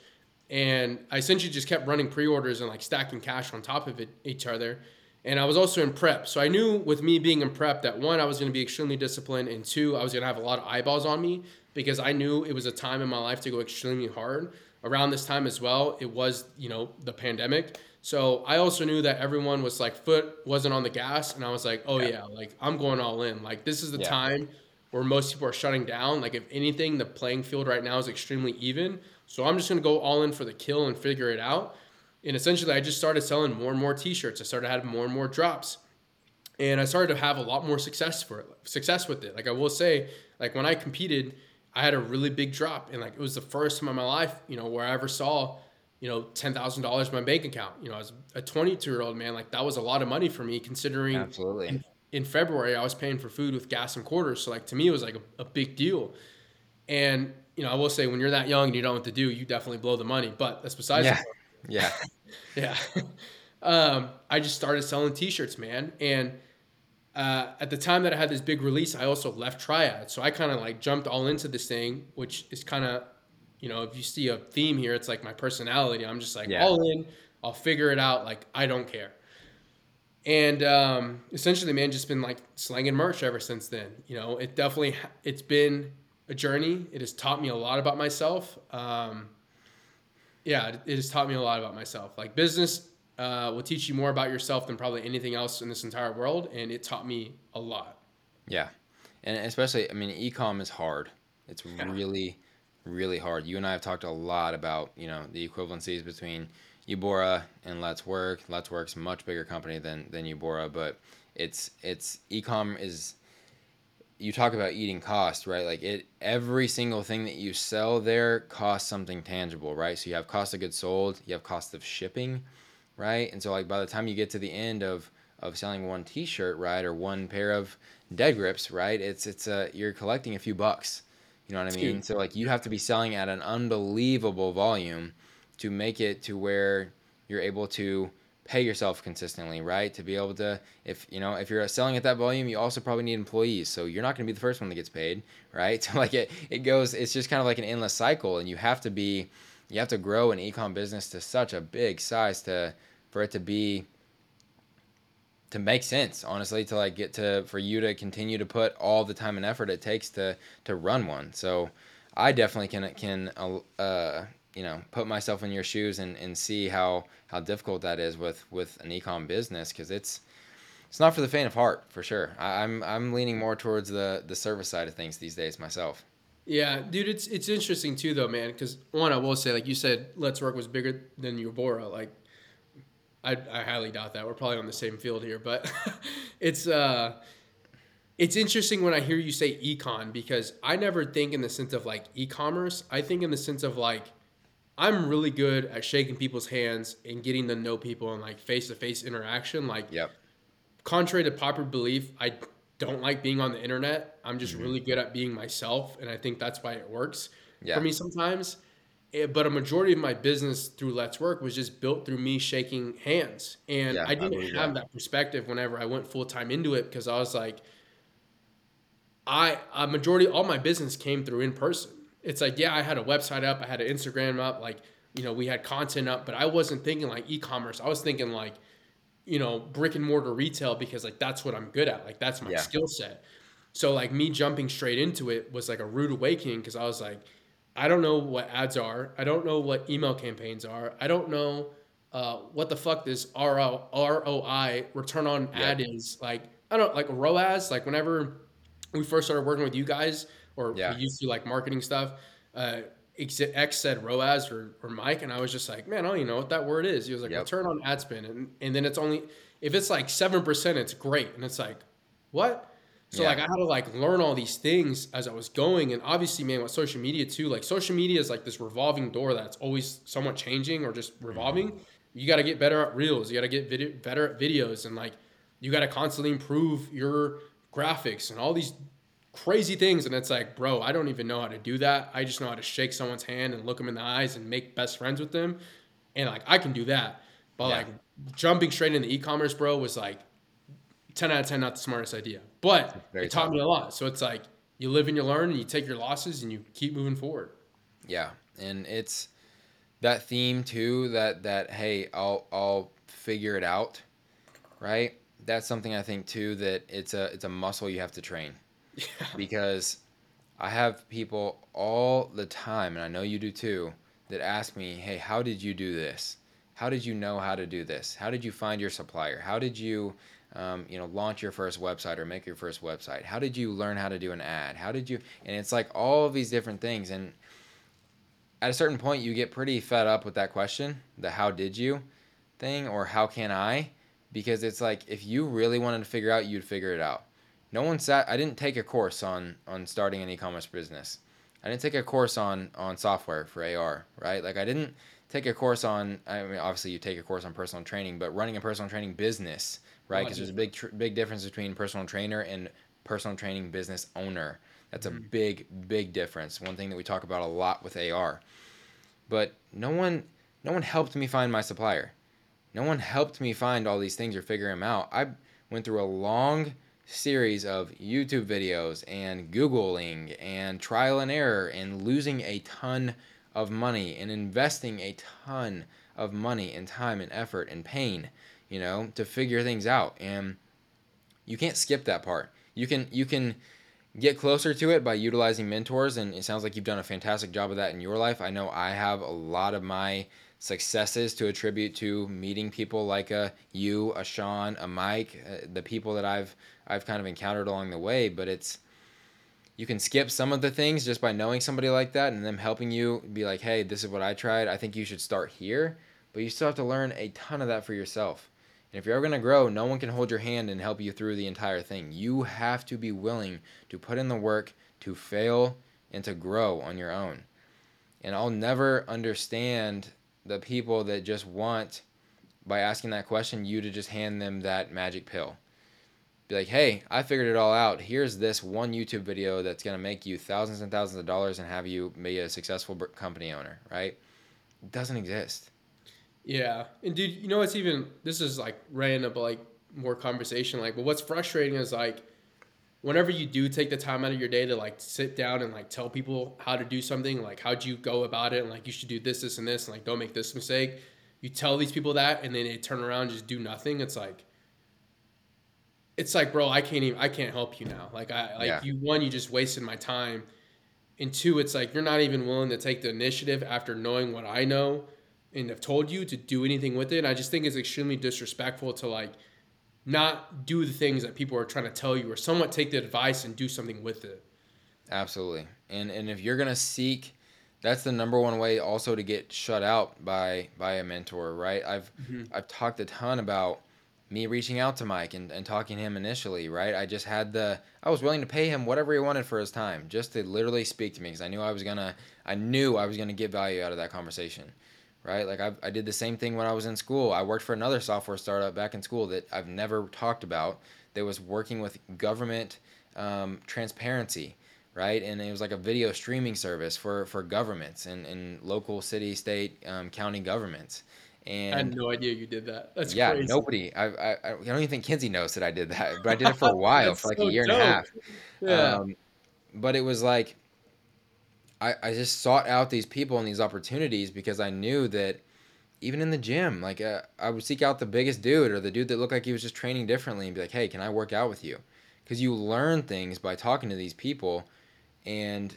and I essentially just kept running pre-orders and like stacking cash on top of it each other. And I was also in prep, so I knew with me being in prep that one I was going to be extremely disciplined, and two I was going to have a lot of eyeballs on me because I knew it was a time in my life to go extremely hard. Around this time as well, it was you know the pandemic, so I also knew that everyone was like foot wasn't on the gas, and I was like, oh
Yeah.
yeah, like I'm going all in. Like this is the
Yeah.
time where most people are shutting down. Like if anything, the playing field right now is extremely even. So I'm just gonna go all in for the kill and figure it out. And essentially, I just started selling more and more T-shirts. I started having more and more drops, and I started to have a lot more success for it, success with it. Like I will say, like when I competed, I had a really big drop, and like it was the first time in my life, you know, where I ever saw, you know, ten thousand dollars in my bank account. You know, as a 22 year old man, like that was a lot of money for me, considering
Absolutely.
in February, I was paying for food with gas and quarters. So like to me, it was like a, a big deal. And you know, I will say when you're that young and you don't know what to do, you definitely blow the money. But that's besides.
Yeah.
the point.
Yeah.
Yeah. um, I just started selling T-shirts, man, and uh, at the time that I had this big release, I also left Triad, so I kind of like jumped all into this thing, which is kind of, you know, if you see a theme here, it's like my personality. I'm just like
Yeah.
all in. I'll figure it out. Like I don't care. And um, essentially, man, just been like slanging merch ever since then. You know, it definitely it's been a journey. It has taught me a lot about myself. Um, yeah, it, it has taught me a lot about myself. Like business uh, will teach you more about yourself than probably anything else in this entire world, and it taught me a lot.
Yeah. And especially, I mean, ecom is hard. It's really, really hard. You and I have talked a lot about, you know, the equivalencies between Ubora and Let's Work. Let's Work's a much bigger company than than Ubora, but it's it's ecom is you talk about eating cost, right? Like it every single thing that you sell there costs something tangible, right? So you have cost of goods sold, you have cost of shipping, right? And so like by the time you get to the end of of selling one t-shirt, right, or one pair of dead grips, right? It's it's a you're collecting a few bucks. You know what I mean? So like you have to be selling at an unbelievable volume to make it to where you're able to pay yourself consistently, right? To be able to if you know, if you're selling at that volume, you also probably need employees. So you're not going to be the first one that gets paid, right? So like it it goes it's just kind of like an endless cycle and you have to be you have to grow an ecom business to such a big size to for it to be to make sense honestly to like get to for you to continue to put all the time and effort it takes to to run one so i definitely can can uh, uh you know put myself in your shoes and and see how how difficult that is with with an ecom business because it's it's not for the faint of heart for sure I, i'm i'm leaning more towards the the service side of things these days myself
Yeah, dude, it's it's interesting too, though, man. Because one, I will say, like you said, Let's Work was bigger than Ubora. Like, I I highly doubt that. We're probably on the same field here, but it's uh, it's interesting when I hear you say ecom because I never think in the sense of like e-commerce. I think in the sense of like I'm really good at shaking people's hands and getting to know people and like face to face interaction. Like,
yep
contrary to popular belief, I don't like being on the internet. I'm just really good at being myself, and I think that's why it works
Yeah.
for me sometimes. Eh, but a majority of my business through Let's Work was just built through me shaking hands. And
Yeah,
I
I
didn't
believe
have
that.
that perspective whenever I went full time into it because I was like, I a majority all my business came through in person. It's like, yeah, I had a website up, I had an Instagram up, like, you know, we had content up, but I wasn't thinking like e-commerce. I was thinking like, you know, brick and mortar retail because like that's what I'm good at. Like that's my
Yeah.
skill set. So like me jumping straight into it was like a rude awakening because I was like, I don't know what ads are. I don't know what email campaigns are. I don't know uh, what the fuck this RO, ROI return on ad is. Like I don't like ROAS. Like whenever we first started working with you guys, or
Yeah.
we used to like marketing stuff. Uh, X said ROAS or, or Mike, and I was just like, man, I don't even know what that word is. He was like,
Yep.
return on ad spend, and and then it's only if it's like seven percent, it's great, and it's like, what? So
Yeah.
like I had to like learn all these things as I was going, and obviously, man, with social media too, like social media is like this revolving door that's always somewhat changing or just revolving. You got to get better at reels. You got to get video, better at videos, and like you got to constantly improve your graphics and all these crazy things. And it's like, bro, I don't even know how to do that. I just know how to shake someone's hand and look them in the eyes and make best friends with them, and like I can do that. But
Yeah.
like jumping straight into e-commerce, bro, was like 10 out of 10 not the smartest idea but it taught
tough.
me a lot so it's like you live and you learn and you take your losses and you keep moving forward
Yeah, and it's that theme too. That that hey, I'll I'll figure it out, right? That's something I think too. That it's a it's a muscle you have to train because I have people all the time, and I know you do too, that ask me, hey, how did you do this? How did you know how to do this? How did you find your supplier? How did you, um, you know, launch your first website or make your first website? How did you learn how to do an ad? How did you? And it's like all of these different things, and at a certain point, you get pretty fed up with that question, the "how did you" thing, or "how can I?" Because it's like if you really wanted to figure out, you'd figure it out. No one sat. I didn't take a course on on starting an e-commerce business. I didn't take a course on on software for AR, right? Like I didn't take a course on. I mean, obviously you take a course on personal training, but running a personal training business, right? Because there's a big tr- big difference between personal trainer and personal training business owner. That's a mm-hmm. big big difference. One thing that we talk about a lot with AR. But no one no one helped me find my supplier. No one helped me find all these things or figure them out. I went through a long series of YouTube videos and Googling and trial and error and losing a ton of money and investing a ton of money and time and effort and pain, you know, to figure things out. And you can't skip that part. You can you can get closer to it by utilizing mentors and it sounds like you've done a fantastic job of that in your life. I know I have a lot of my successes to attribute to meeting people like a you, a Sean, a Mike, uh, the people that I've I've kind of encountered along the way, but it's you can skip some of the things just by knowing somebody like that and them helping you be like, "Hey, this is what I tried. I think you should start here." But you still have to learn a ton of that for yourself. And if you're ever going to grow, no one can hold your hand and help you through the entire thing. You have to be willing to put in the work, to fail, and to grow on your own. And I'll never understand the people that just want, by asking that question, you to just hand them that magic pill. Be like, hey, I figured it all out. Here's this one YouTube video that's going to make you thousands and thousands of dollars and have you be a successful company owner, right? It doesn't exist.
yeah and dude you know what's even this is like random but like more conversation like but what's frustrating is like whenever you do take the time out of your day to like sit down and like tell people how to do something like how'd you go about it and like you should do this this and this and like don't make this mistake you tell these people that and then they turn around just do nothing it's like it's like bro i can't even i can't help you now like i like
Yeah.
you one you just wasted my time and two it's like you're not even willing to take the initiative after knowing what i know and have told you to do anything with it and i just think it's extremely disrespectful to like not do the things that people are trying to tell you or somewhat take the advice and do something with it
Absolutely. And and if you're gonna seek, that's the number one way also to get shut out by by a mentor, right? I've
Mhm.
I've talked a ton about me reaching out to Mike and, and talking to him initially, right? I just had the I was willing to pay him whatever he wanted for his time, just to literally speak to me because I knew I was gonna I knew I was gonna get value out of that conversation. Right? Like I I did the same thing when I was in school. I worked for another software startup back in school that I've never talked about that was working with government um, transparency right? And it was like a video streaming service for for governments and, and local city, state, um, county governments. And
I had no idea you did that. That's
yeah,
crazy.
nobody. I, I I don't even think Kinsey knows that I did that, but I did it for a while, for like
so
a year and a half.
Yeah.
Um, but it was like I, I just sought out these people and these opportunities because I knew that even in the gym, like uh, I would seek out the biggest dude or the dude that looked like he was just training differently and be like, hey, can I work out with you? Because you learn things by talking to these people, and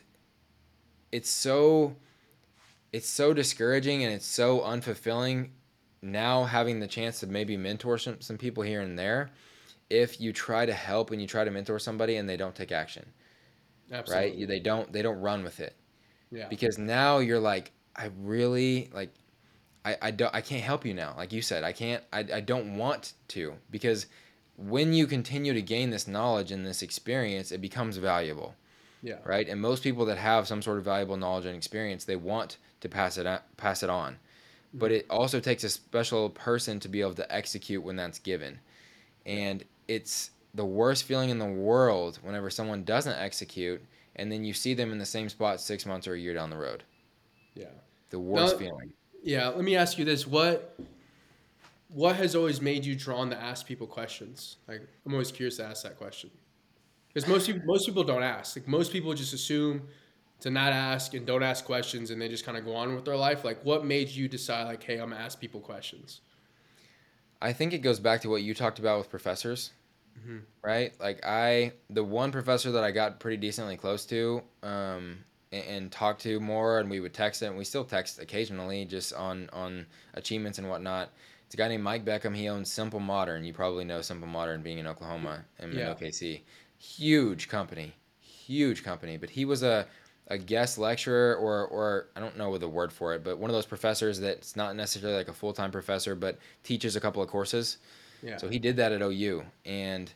it's so it's so discouraging and it's so unfulfilling now having the chance to maybe mentor some, some people here and there if you try to help and you try to mentor somebody and they don't take action
Absolutely.
right? You- They don't they don't run with it
Yeah.
because now you're like, I really like, I I don't I can't help you now. Like you said, I can't. I I don't want to because when you continue to gain this knowledge and this experience, it becomes valuable,
Yeah.
right? And most people that have some sort of valuable knowledge and experience, they want to pass it on, pass it on. Mm-hmm. But it also takes a special person to be able to execute when that's given. And it's the worst feeling in the world whenever someone doesn't execute and then you see them in the same spot six months or a year down the road.
Yeah.
The worst
Now-
feeling.
Yeah. Let me ask you this: what what has always made you drawn to ask people questions? Like, I'm always curious to ask that question because most people most people don't ask. Like, most people just assume to not ask and don't ask questions, and they just kind of go on with their life. Like, what made you decide, like, hey, I'm gonna ask people questions?
I think it goes back to what you talked about with professors,
Mhm.
right? Like I, the one professor that I got pretty decently close to, um, and, and talked to more, and we would text and we still text occasionally, just on on achievements and whatnot. It's a guy named Mike Beckham. He owns Simple Modern. You probably know Simple Modern, being in Oklahoma and in
Yeah.
OKC. Huge company, huge company. But he was a a guest lecturer or or I don't know what the word for it, but one of those professors that's not necessarily like a full time professor, but teaches a couple of courses.
Yeah.
So he did that at OU, and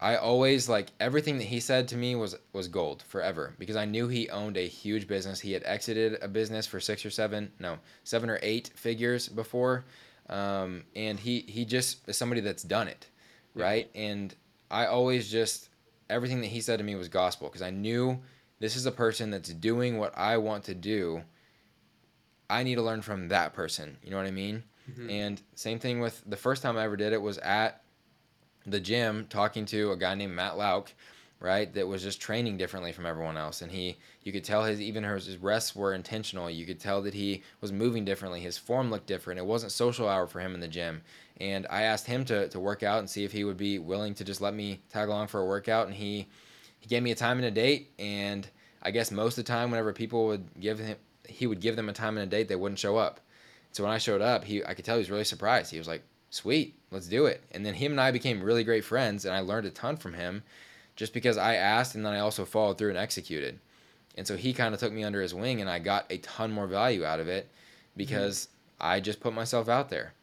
I always like everything that he said to me was was gold forever because I knew he owned a huge business. He had exited a business for six or seven, no, seven or eight figures before, um, and he he just is somebody that's done it,
Yeah.
right? And I always just everything that he said to me was gospel because I knew this is a person that's doing what I want to do. I need to learn from that person. You know what I mean?
Mhm.
And same thing with the first time I ever did it was at the gym talking to a guy named Matt Lauk, right? That was just training differently from everyone else. And he, you could tell his, even his, his rests were intentional. You could tell that he was moving differently. His form looked different. It wasn't social hour for him in the gym. And I asked him to, to work out and see if he would be willing to just let me tag along for a workout. And he, he gave me a time and a date. And I guess most of the time, whenever people would give him, he would give them a time and a date, they wouldn't show up. So when I showed up, he I could tell he was really surprised. He was like, "Sweet, let's do it." And then him and I became really great friends, and I learned a ton from him, just because I asked and then I also followed through and executed. And so he kind of took me under his wing, and I got a ton more value out of it because I just put myself out there.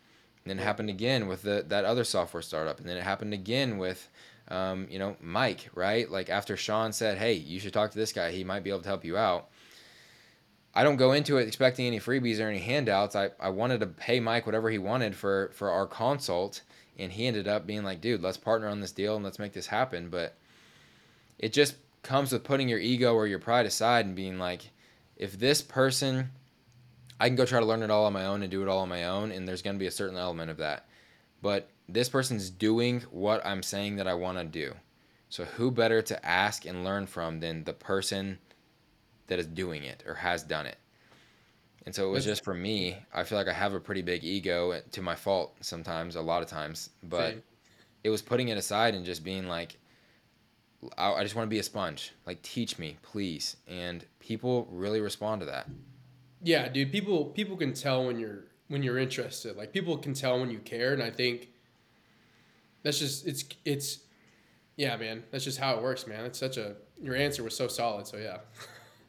And then it happened again with the that other software startup, and then it happened again with. Um, you know, Mike, right? Like after Sean said, "Hey, you should talk to this guy. He might be able to help you out." I don't go into it expecting any freebies or any handouts. I, I wanted to pay Mike whatever he wanted for for our consult, and he ended up being like, "Dude, let's partner on this deal and let's make this happen." But it just comes with putting your ego or your pride aside and being like, if this person, I can go try to learn it all on my own and do it all on my own, and there's going to be a certain element of that. But this person's doing what I'm saying that I want to do. So who better to ask and learn from than the person that is doing it or has done it. And so it was just for me. I feel like I have a pretty big ego eh, to my fault sometimes, a lot of times. But
Same.
it was putting it aside and just being like, I, I just want to be a sponge. Like, teach me, please. And people really respond to that.
Yeah, dude. People people can tell when you're when you're interested. Like people can tell when you care, and I think that's just it's it's yeah, man. That's just how it works, man. It's such a your answer was so solid. So yeah,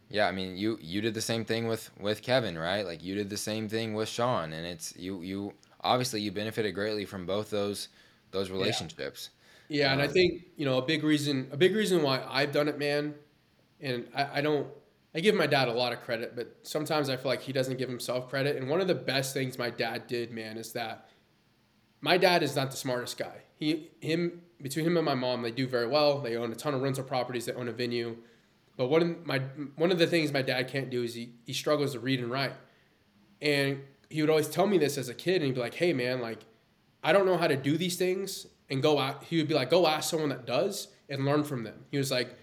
Yeah, I mean, you you did the same thing with with Kevin, right? Like you did the same thing with Sean, and it's you you obviously you benefited greatly from both those those relationships.
yeah. And I
Um,
think you know a big reason a big reason why I've done it, man. And I, I don't I give my dad a lot of credit, but sometimes I feel like he doesn't give himself credit. And one of the best things my dad did, man, is that my dad is not the smartest guy. He him between him and my mom, they do very well. They own a ton of rental properties. They own a venue. But one of my one of the things my dad can't do is he he struggles to read and write, and he would always tell me this as a kid, and he'd be like, "Hey man, like I don't know how to do these things," and go out. He would be like, "Go ask someone that does and learn from them." He was like,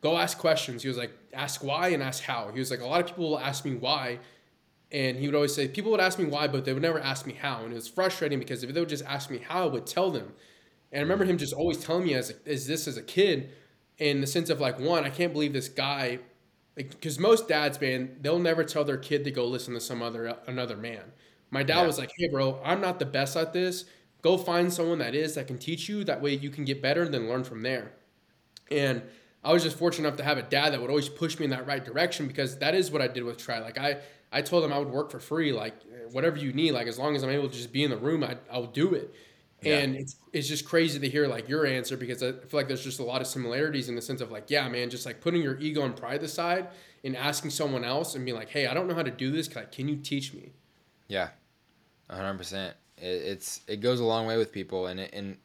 "Go ask questions." He was like, "Ask why and ask how." He was like, "A lot of people will ask me why." And he would always say, people would ask me why, but they would never ask me how. And it was frustrating because if they would just ask me how, I would tell them. And I remember him just always telling me as, a, as this as a kid, in the sense of like, one, I can't believe this guy, because like, most dads, man, they'll never tell their kid to go listen to some other another man. My dad yeah. was like, hey, bro, I'm not the best at this. Go find someone that is that can teach you. That way you can get better and then learn from there. And I was just fortunate enough to have a dad that would always push me in that right direction because that is what I did with Try. Like I I told him I would work for free, like whatever you need, like as long as I'm able to just be in the room, I, I'll do it. Yeah. And it's it's just crazy to hear like your answer because I feel like there's just a lot of similarities in the sense of like, yeah, man, just like putting your ego and pride aside and asking someone else and being like, hey, I don't know how to do this. Like, can you teach me?
Yeah, hundred percent. It's it goes a long way with people, and it, and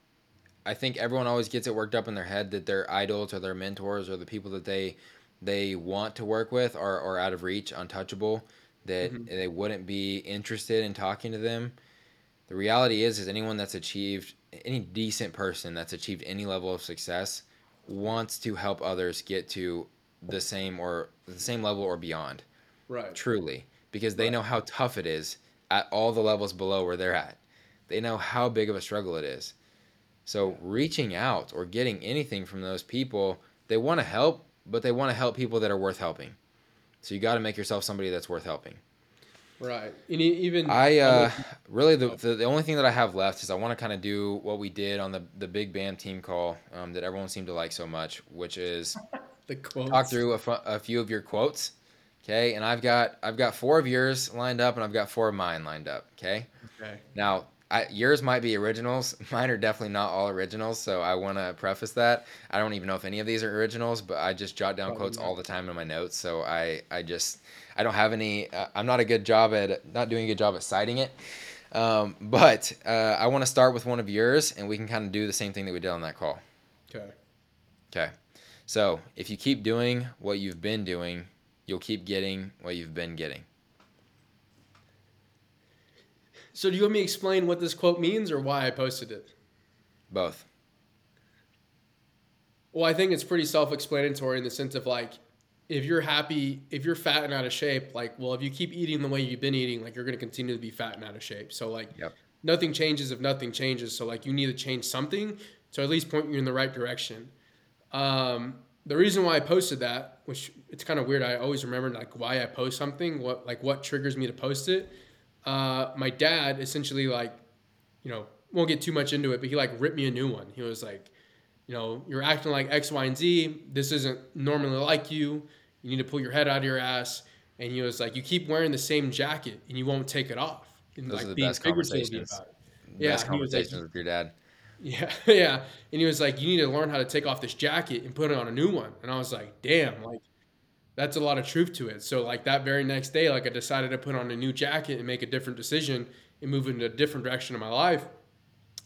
I think everyone always gets it worked up in their head that their idols or their mentors or the people that they they want to work with are, are out of reach, untouchable that mm-hmm. they wouldn't be interested in talking to them. The reality is, is anyone that's achieved any decent person that's achieved any level of success wants to help others get to the same or the same level or beyond.
Right.
Truly, because they right. know how tough it is at all the levels below where they're at. They know how big of a struggle it is. So reaching out or getting anything from those people, they want to help, but they want to help people that are worth helping. So you got to make yourself somebody that's worth helping.
Right. And even
I uh, really the, the, the only thing that I have left is I want to kind of do what we did on the the Big BAMN team call um, that everyone seemed to like so much, which is
the quotes.
talk through a, a few of your quotes. Okay, and I've got I've got four of yours lined up, and I've got four of mine lined up. Okay.
Okay.
Now I, yours might be originals. Mine are definitely not all originals, so I want to preface that. I don't even know if any of these are originals, but I just jot down quotes all the time in my notes. So I, I just, I don't have any. Uh, I'm not a good job at not doing a good job at citing it. Um, but uh, I want to start with one of yours, and we can kind of do the same thing that we did on that call.
Okay.
Okay. So if you keep doing what you've been doing, you'll keep getting what you've been getting.
So do you want me to explain what this quote means or why I posted it?
Both.
Well, I think it's pretty self-explanatory in the sense of like if you're happy, if you're fat and out of shape, like well, if you keep eating the way you've been eating, like you're going to continue to be fat and out of shape. So like
yep.
nothing changes if nothing changes. So like you need to change something to at least point you in the right direction. Um, the reason why I posted that, which it's kind of weird, I always remember like why I post something, what like what triggers me to post it uh, my dad essentially like, you know, won't get too much into it, but he like ripped me a new one. He was like, you know, you're acting like X, Y, and Z. This isn't normally like you. You need to pull your head out of your ass. And he was like, you keep wearing the same jacket and you won't take it off. And
Those
like,
are the best conversations. Yeah, best conversations like, with your dad.
Yeah, yeah. And he was like, you need to learn how to take off this jacket and put it on a new one. And I was like, damn, like that's a lot of truth to it. So like that very next day, like I decided to put on a new jacket and make a different decision and move into a different direction in my life.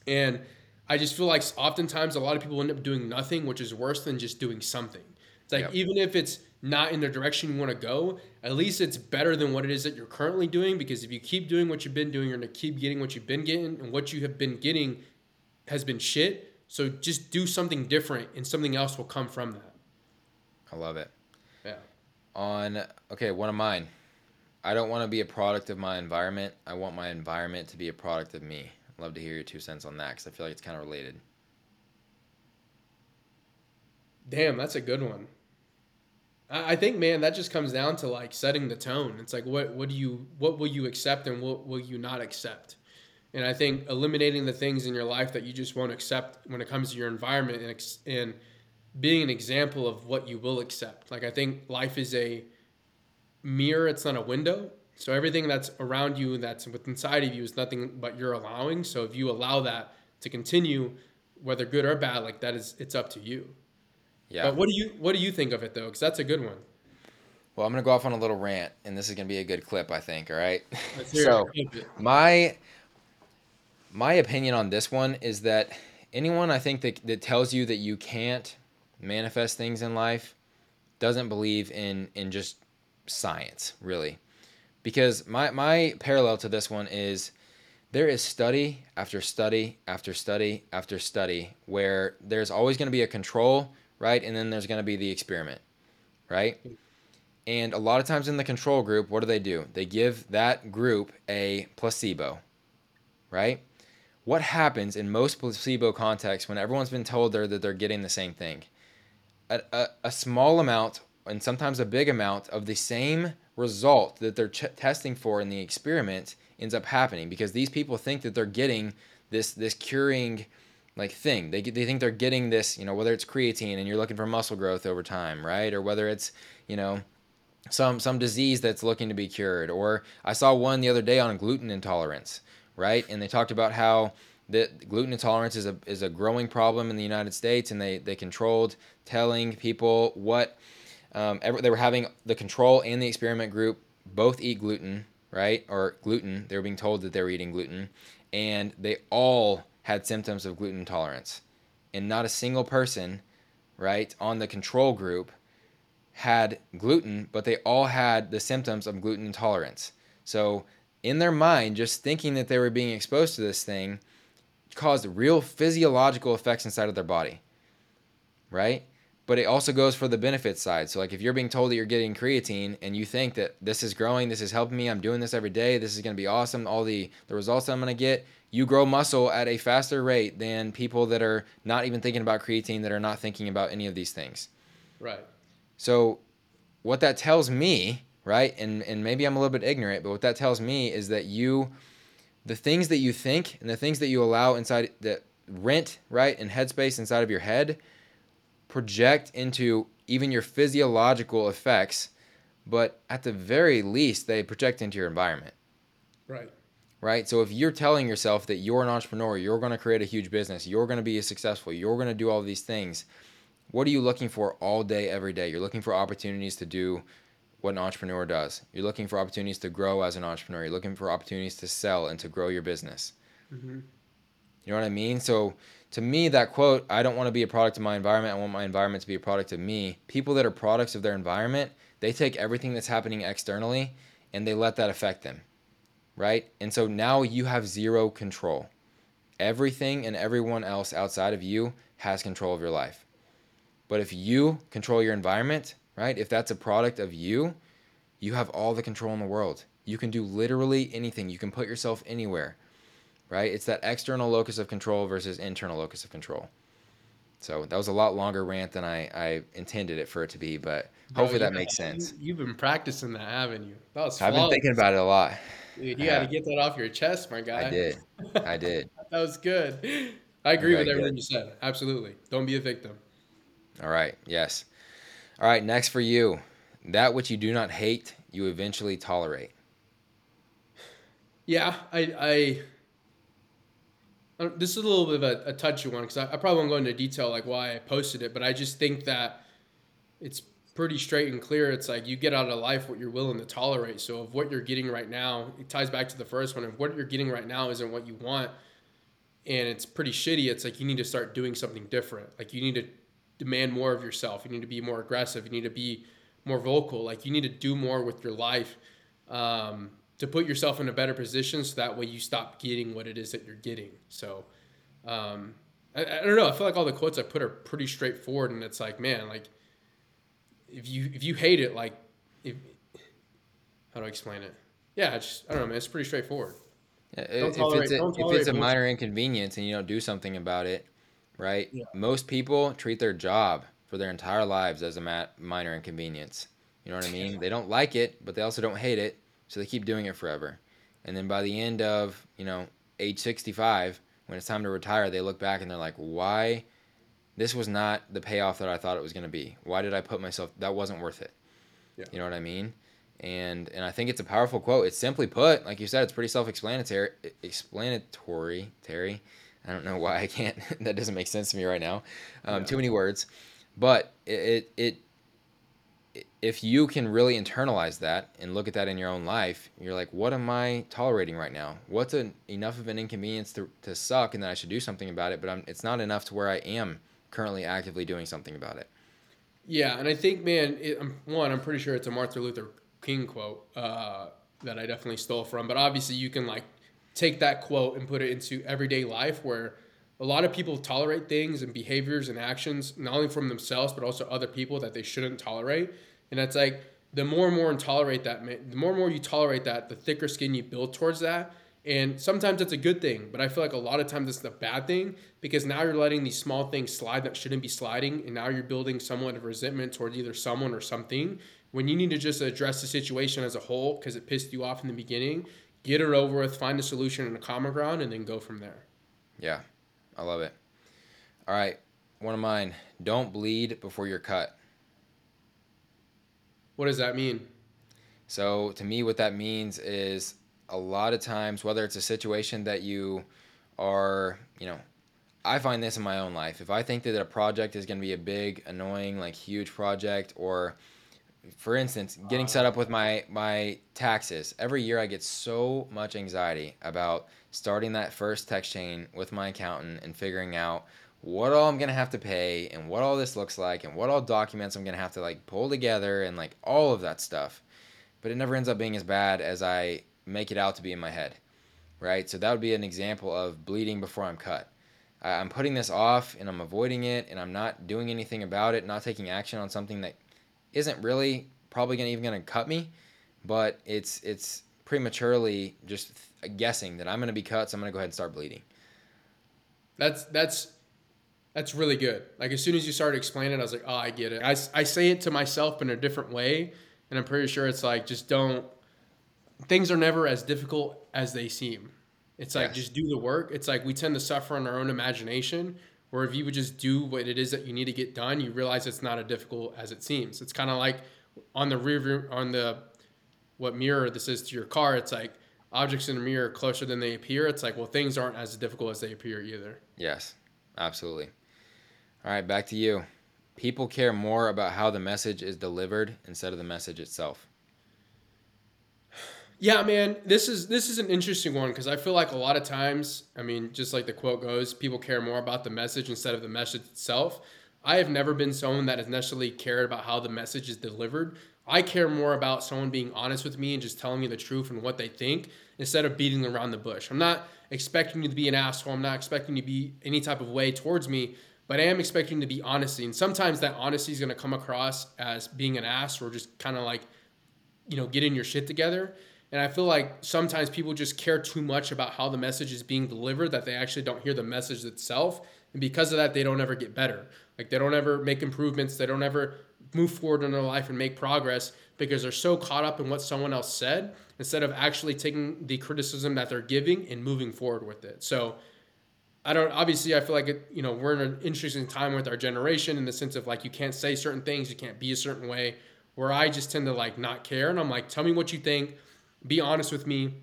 And I just feel like oftentimes a lot of people end up doing nothing, which is worse than just doing something. It's like yep. even if it's not in the direction you want to go, at least it's better than what it is that you're currently doing. Because if you keep doing what you've been doing, you're gonna keep getting what you've been getting, and what you have been getting has been shit. So just do something different, and something else will come from that.
I love it
on
okay, one of mine. I don't want to be a product of my environment. I want my environment to be a product of me. I'd love to hear your two cents on that because I feel like it's kind of related.
Damn, that's a good one. I think, man, that just comes down to like setting the tone. It's like, what, what do you, what will you accept and what will you not accept? And I think eliminating the things in your life that you just won't accept when it comes to your environment and, and being an example of what you will accept. Like I think life is a mirror, it's not a window. So everything that's around you that's within inside of you is nothing but you're allowing. So if you allow that to continue, whether good or bad, like that is it's up to you. Yeah. But what do you what do you think of it though? Because that's a good one.
Well, I'm gonna go off on a little rant, and this is gonna be a good clip, I think. All right. so my my opinion on this one is that anyone I think that, that tells you that you can't manifest things in life doesn't believe in in just science really. Because my my parallel to this one is there is study after study after study after study where there's always going to be a control right? And then there's going to be the experiment right? And a lot of times in the control group what do they do? They give that group a placebo right? What happens in most placebo contexts when everyone's been told they're, that they're getting the same thing a, a, a small amount and sometimes a big amount of the same result that they're ch- testing for in the experiment ends up happening because these people think that they're getting this this curing like thing. They they think they're getting this, you know, whether it's creatine and you're looking for muscle growth over time, right? Or whether it's, you know, some some disease that's looking to be cured. Or I saw one the other day on gluten intolerance, right? And they talked about how that gluten intolerance is a is a growing problem in the United States, and they they controlled telling people what um, every, they were having the control and the experiment group both eat gluten, right? Or gluten. They were being told that they were eating gluten, and they all had symptoms of gluten intolerance. And not a single person, right, on the control group had gluten, but they all had the symptoms of gluten intolerance. So, in their mind, just thinking that they were being exposed to this thing caused real physiological effects inside of their body, right? but it also goes for the benefit side. So like if you're being told that you're getting creatine and you think that this is growing, this is helping me, I'm doing this every day, this is going to be awesome, all the the results I'm going to get, you grow muscle at a faster rate than people that are not even thinking about creatine that are not thinking about any of these things.
Right.
So what that tells me, right? And and maybe I'm a little bit ignorant, but what that tells me is that you the things that you think and the things that you allow inside that rent, right, and headspace inside of your head project into even your physiological effects, but at the very least, they project into your environment.
Right.
Right. So if you're telling yourself that you're an entrepreneur, you're going to create a huge business, you're going to be successful, you're going to do all these things, what are you looking for all day, every day? You're looking for opportunities to do what an entrepreneur does. You're looking for opportunities to grow as an entrepreneur. You're looking for opportunities to sell and to grow your business. Mm-hmm. You know what I mean? So to me, that quote, I don't want to be a product of my environment. I want my environment to be a product of me. People that are products of their environment, they take everything that's happening externally and they let that affect them. Right? And so now you have zero control. Everything and everyone else outside of you has control of your life. But if you control your environment, right? If that's a product of you, you have all the control in the world. You can do literally anything. You can put yourself anywhere right? It's that external locus of control versus internal locus of control. So that was a lot longer rant than I, I intended it for it to be, but Bro, hopefully that makes sense.
You've been practicing that, haven't you? That
was I've been thinking about it a lot.
Dude, you got to get that off your chest, my guy.
I did. I did.
that was good. I agree with everything good. you said. Absolutely. Don't be a victim.
All right. Yes. All right. Next for you, that which you do not hate, you eventually tolerate.
Yeah, I, I this is a little bit of a, a touchy one because I, I, probably won't go into detail like why I posted it, but I just think that it's pretty straight and clear. It's like you get out of life what you're willing to tolerate. So if what you're getting right now, it ties back to the first one. If what you're getting right now isn't what you want, and it's pretty shitty, it's like you need to start doing something different. Like you need to demand more of yourself. You need to be more aggressive. You need to be more vocal. Like you need to do more with your life. Um, to put yourself in a better position so that way you stop getting what it is that you're getting. So, um, I, I don't know. I feel like all the quotes I put are pretty straightforward, and it's like, man, like if you if you hate it, like if how do I explain it? Yeah, I just I don't know, man. It's pretty straightforward.
Yeah, if it's a, if it's a minor inconvenience and you don't do something about it, right? Yeah. Most people treat their job for their entire lives as a minor inconvenience. You know what I mean? they don't like it, but they also don't hate it so they keep doing it forever. And then by the end of, you know, age 65, when it's time to retire, they look back and they're like, why? This was not the payoff that I thought it was going to be. Why did I put myself? That wasn't worth it. Yeah. You know what I mean? And and I think it's a powerful quote. It's simply put, like you said, it's pretty self-explanatory. Explanatory, Terry. I don't know why I can't. that doesn't make sense to me right now. Um, yeah. Too many words, but it, it it if you can really internalize that and look at that in your own life, you're like, what am I tolerating right now? What's an, enough of an inconvenience to, to suck and that I should do something about it, but I'm, it's not enough to where I am currently actively doing something about it.
Yeah, and I think, man, it, um, one, I'm pretty sure it's a Martin Luther King quote uh, that I definitely stole from. But obviously, you can like take that quote and put it into everyday life where a lot of people tolerate things and behaviors and actions not only from themselves but also other people that they shouldn't tolerate. And it's like the more and more and tolerate that, the more and more you tolerate that, the thicker skin you build towards that. And sometimes it's a good thing, but I feel like a lot of times it's a bad thing because now you're letting these small things slide that shouldn't be sliding. And now you're building somewhat of resentment towards either someone or something when you need to just address the situation as a whole because it pissed you off in the beginning, get it over with, find a solution and a common ground, and then go from there.
Yeah, I love it. All right, one of mine don't bleed before you're cut.
What does that mean?
So, to me, what that means is a lot of times, whether it's a situation that you are, you know, I find this in my own life. If I think that a project is going to be a big, annoying, like huge project, or for instance, getting set up with my my taxes. Every year I get so much anxiety about starting that first text chain with my accountant and figuring out what all I'm going to have to pay and what all this looks like and what all documents I'm going to have to like pull together and like all of that stuff. But it never ends up being as bad as I make it out to be in my head, right? So that would be an example of bleeding before I'm cut. I'm putting this off and I'm avoiding it and I'm not doing anything about it, not taking action on something that isn't really probably gonna even gonna cut me, but it's it's prematurely just guessing that I'm gonna be cut, so I'm gonna go ahead and start bleeding.
That's that's that's really good. Like as soon as you started explaining, it, I was like, oh, I get it. I, I say it to myself in a different way, and I'm pretty sure it's like just don't things are never as difficult as they seem. It's like yes. just do the work. It's like we tend to suffer on our own imagination. Where if you would just do what it is that you need to get done, you realize it's not as difficult as it seems. It's kind of like on the rear view, on the what mirror this is to your car. It's like objects in the mirror closer than they appear. It's like well, things aren't as difficult as they appear either.
Yes, absolutely. All right, back to you. People care more about how the message is delivered instead of the message itself.
Yeah, man, this is this is an interesting one because I feel like a lot of times, I mean, just like the quote goes, people care more about the message instead of the message itself. I have never been someone that has necessarily cared about how the message is delivered. I care more about someone being honest with me and just telling me the truth and what they think instead of beating around the bush. I'm not expecting you to be an asshole. I'm not expecting you to be any type of way towards me, but I am expecting to be honesty. And sometimes that honesty is going to come across as being an ass or just kind of like, you know, getting your shit together. And I feel like sometimes people just care too much about how the message is being delivered that they actually don't hear the message itself. And because of that, they don't ever get better. Like they don't ever make improvements. They don't ever move forward in their life and make progress because they're so caught up in what someone else said instead of actually taking the criticism that they're giving and moving forward with it. So I don't obviously I feel like it, you know we're in an interesting time with our generation in the sense of like you can't say certain things, you can't be a certain way. Where I just tend to like not care and I'm like, tell me what you think be honest with me,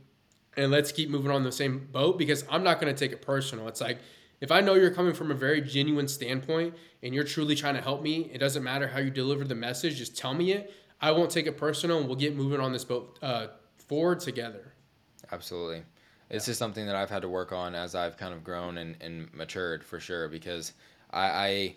and let's keep moving on the same boat because I'm not going to take it personal. It's like if I know you're coming from a very genuine standpoint and you're truly trying to help me, it doesn't matter how you deliver the message, just tell me it. I won't take it personal and we'll get moving on this boat uh, forward together.
Absolutely. Yeah. just something that I've had to work on as I've kind of grown and, and matured for sure because I, I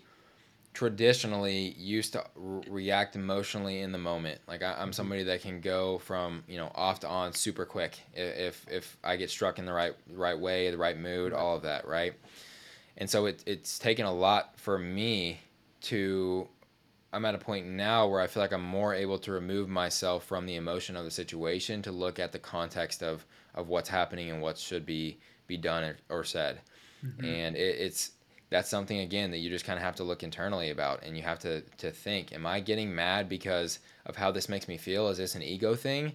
traditionally used to re- react emotionally in the moment. Like I, am mm-hmm. somebody that can go from you know off to on super quick if if I get struck in the right right way, the right mood, all of that, right. And so it, it's taken a lot for me to. I'm at a point now where I feel like I'm more able to remove myself from the emotion of the situation to look at the context of of what's happening and what should be be done or, or said. Mm-hmm. And it, it's that's something again that you just kind of have to look internally about and you have to to think am i getting mad because of how this makes me feel? Is this an ego thing?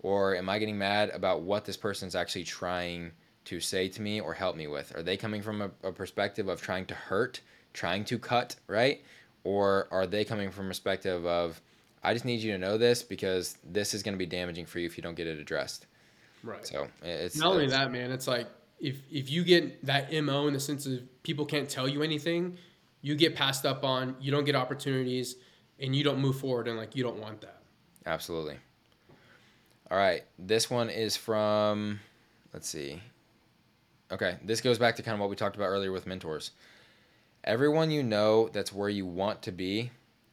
Or am i getting mad about what this person's actually trying to say to me or help me with? Are they coming from a, a perspective of trying to hurt trying to cut right? Or are they coming from a perspective of i just need you to know this because this is going to be damaging for you if you don't get it addressed.
Right. So it's not only that man it's like if if you get that mo in the sense of people can't tell you anything, you get passed up on, you don't get opportunities, and you don't move forward, and like you don't want that.
Absolutely. All right, this one is from. Let's see. Okay, this goes back to kind of what we talked about earlier with mentors. Everyone you know that's where you want to be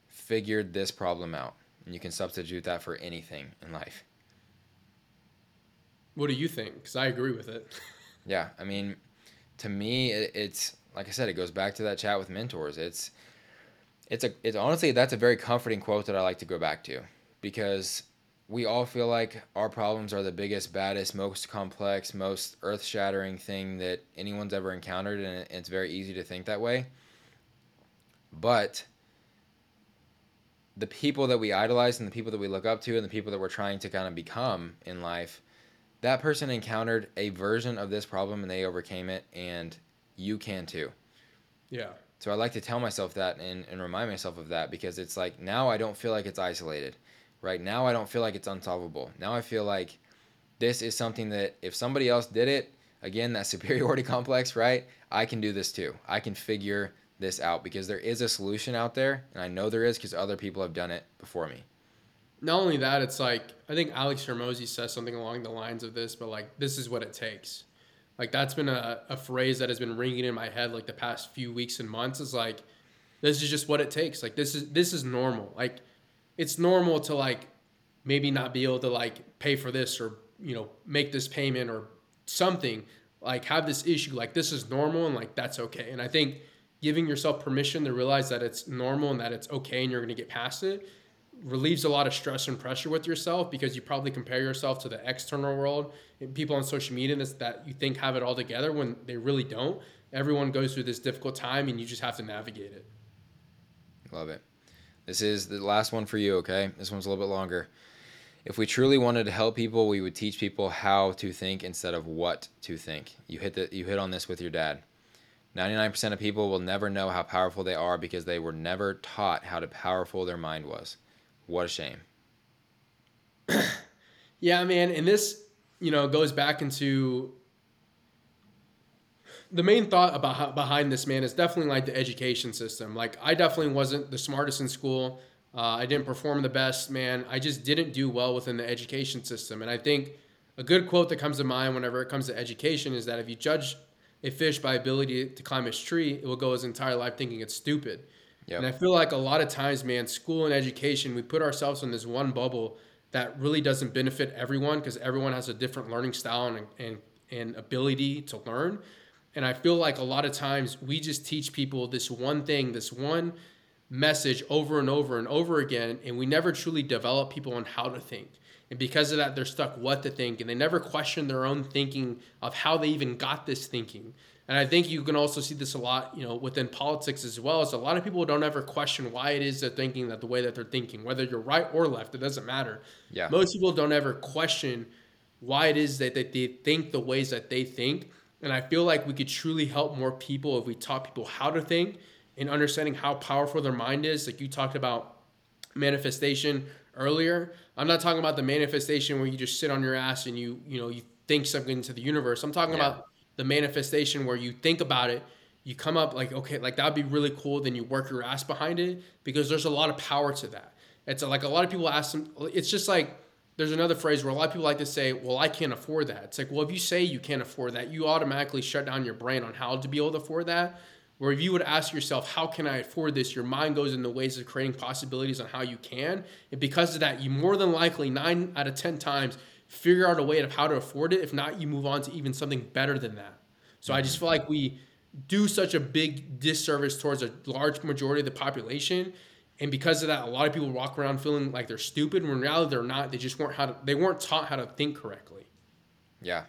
figured this problem out. And you can substitute that for anything in life.
What do you think? Because I agree with it.
Yeah, I mean, to me, it, it's like I said, it goes back to that chat with mentors. It's it's a it's honestly that's a very comforting quote that I like to go back to because we all feel like our problems are the biggest, baddest, most complex, most earth-shattering thing that anyone's ever encountered, and it's very easy to think that way. But the people that we idolize and the people that we look up to and the people that we're trying to kind of become in life that person encountered a version of this problem and they overcame it and you can too.
Yeah.
so i like to tell myself that and, and remind myself of that because it's like now i don't feel like it's isolated right? Now i don't feel like it's unsolvable. Now i feel like this is something that if somebody else did it again that superiority complex right? I can do this too. I can figure this out because there is a solution out there and i know there is because other people have done it before me
Not only that, it's like I think Alex Hormozi says something along the lines of this, but like this is what it takes. Like that's been a, a phrase that has been ringing in my head like the past few weeks and months. Is like this is just what it takes. Like this is this is normal. Like it's normal to like maybe not be able to like pay for this or you know make this payment or something like have this issue like this is normal and like that's okay and i think giving yourself permission to realize that it's normal and that it's okay and you're going to get past it relieves a lot of stress and pressure with yourself because you probably compare yourself to the external world and people on social media that you think have it all together when they really don't everyone goes through this difficult time and you just have to navigate it
Love it. This is the last one for you, okay? This one's a little bit longer. If we truly wanted to help people, we would teach people how to think instead of what to think. You hit the you hit on this with your dad. 99% of people will never know how powerful they are because they were never taught how to powerful their mind was. What a shame.
Yeah, man, and this, you know, goes back into the main thought about behind this man is definitely like the education system. Like I definitely wasn't the smartest in school. Uh, I didn't perform the best, man. I just didn't do well within the education system. And I think a good quote that comes to mind whenever it comes to education is that if you judge a fish by ability to climb its tree, it will go his entire life thinking it's stupid.
Yep.
And I feel like a lot of times, man, school and education, we put ourselves in this one bubble that really doesn't benefit everyone because everyone has a different learning style and, and, and ability to learn. And I feel like a lot of times we just teach people this one thing, this one message over and over and over again, and we never truly develop people on how to think. And because of that, they're stuck what to think, and they never question their own thinking of how they even got this thinking. And I think you can also see this a lot, you know, within politics as well. As a lot of people don't ever question why it is they're thinking that the way that they're thinking, whether you're right or left, it doesn't matter.
Yeah.
Most people don't ever question why it is that, that they think the ways that they think. And I feel like we could truly help more people if we taught people how to think and understanding how powerful their mind is. Like you talked about manifestation earlier. I'm not talking about the manifestation where you just sit on your ass and you, you know, you think something into the universe. I'm talking
Yeah.
about the manifestation where you think about it, you come up like, okay, like that'd be really cool. Then you work your ass behind it because there's a lot of power to that. It's like a lot of people ask them, it's just like, there's another phrase where a lot of people like to say, well, I can't afford that. It's like, well, if you say you can't afford that, you automatically shut down your brain on how to be able to afford that. Where if you would ask yourself, how can I afford this? Your mind goes in the ways of creating possibilities on how you can. And because of that, you more than likely, nine out of 10 times, figure out a way of how to afford it. If not, you move on to even something better than that. So I just feel like we do such a big disservice towards a large majority of the population. And because of that, a lot of people walk around feeling like they're stupid when in reality they're not. They just weren't how to, they weren't taught how to think correctly.
Yeah,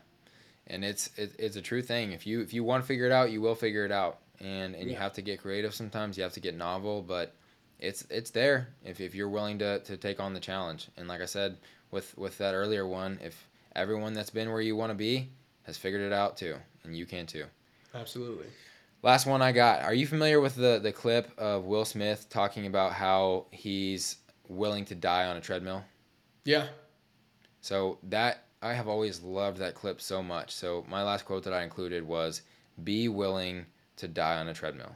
and it's it, it's a true thing. If you if you want to figure it out, you will figure it out. And and you have to get creative sometimes. You have to get novel, but it's it's there if, if you're willing to, to take on the challenge. And like I said with with that earlier one, if everyone that's been where you want to be has figured it out too, and you can too.
Absolutely.
Last one I got. Are you familiar with the the clip of Will Smith talking about how he's willing to die on a treadmill?
Yeah.
So that I have always loved that clip so much. So my last quote that I included was be willing to die on a treadmill.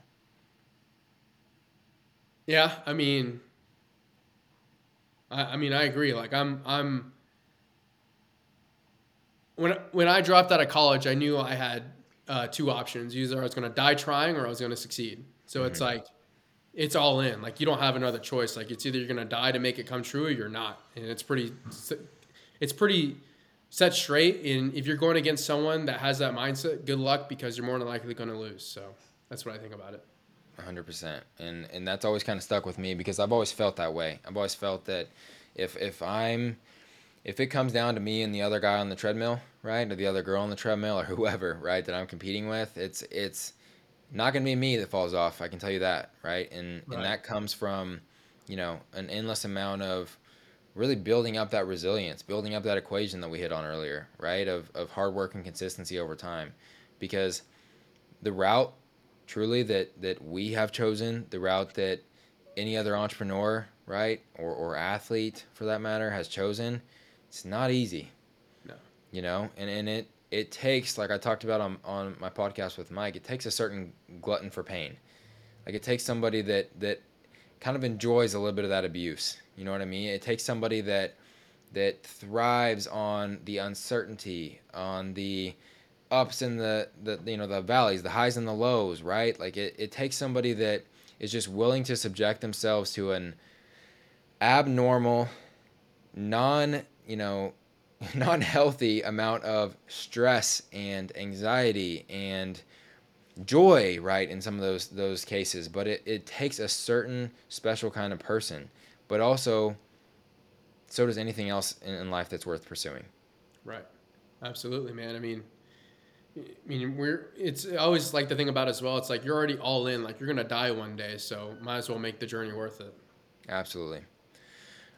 Yeah. I mean, I, I mean, I agree. Like I'm, I'm, when, when I dropped out of college, I knew I had uh, two options. Either I was going to die trying or I was going to succeed. So it's like, it's all in. Like you don't have another choice. Like it's either you're gonna die to make it come true or you're not, and it's pretty, it's pretty set straight. And if you're going against someone that has that mindset, good luck because you're more than likely gonna lose. So that's what I think about it.
100% and and that's always kind of stuck with me because i've always felt that way. I've always felt that if if i'm if it comes down to me and the other guy on the treadmill right or the other girl on the treadmill or whoever right that i'm competing with it's it's not going to be me that falls off i can tell you that right? And
Right.
and that comes from you know an endless amount of really building up that resilience building up that equation that we hit on earlier right of of hard work and consistency over time. Because the route truly that that we have chosen the route that any other entrepreneur right or, or athlete for that matter has chosen it's not easy.
No.
you know and, and it it takes like i talked about on, on my podcast with mike it takes a certain glutton for pain. Like it takes somebody that that kind of enjoys a little bit of that abuse. You know what i mean? It takes somebody that that thrives on the uncertainty on the ups and the, the you know the valleys the highs and the lows right like it, it takes somebody that is just willing to subject themselves to an abnormal non you know non healthy amount of stress and anxiety and joy right in some of those those cases but it, it takes a certain special kind of person but also so does anything else in, in life that's worth pursuing
Right. Absolutely, man. I mean, I mean, we're. It's always like the thing about as well. It's like you're already all in. Like you're gonna die one day, so might as well make the journey worth it.
Absolutely.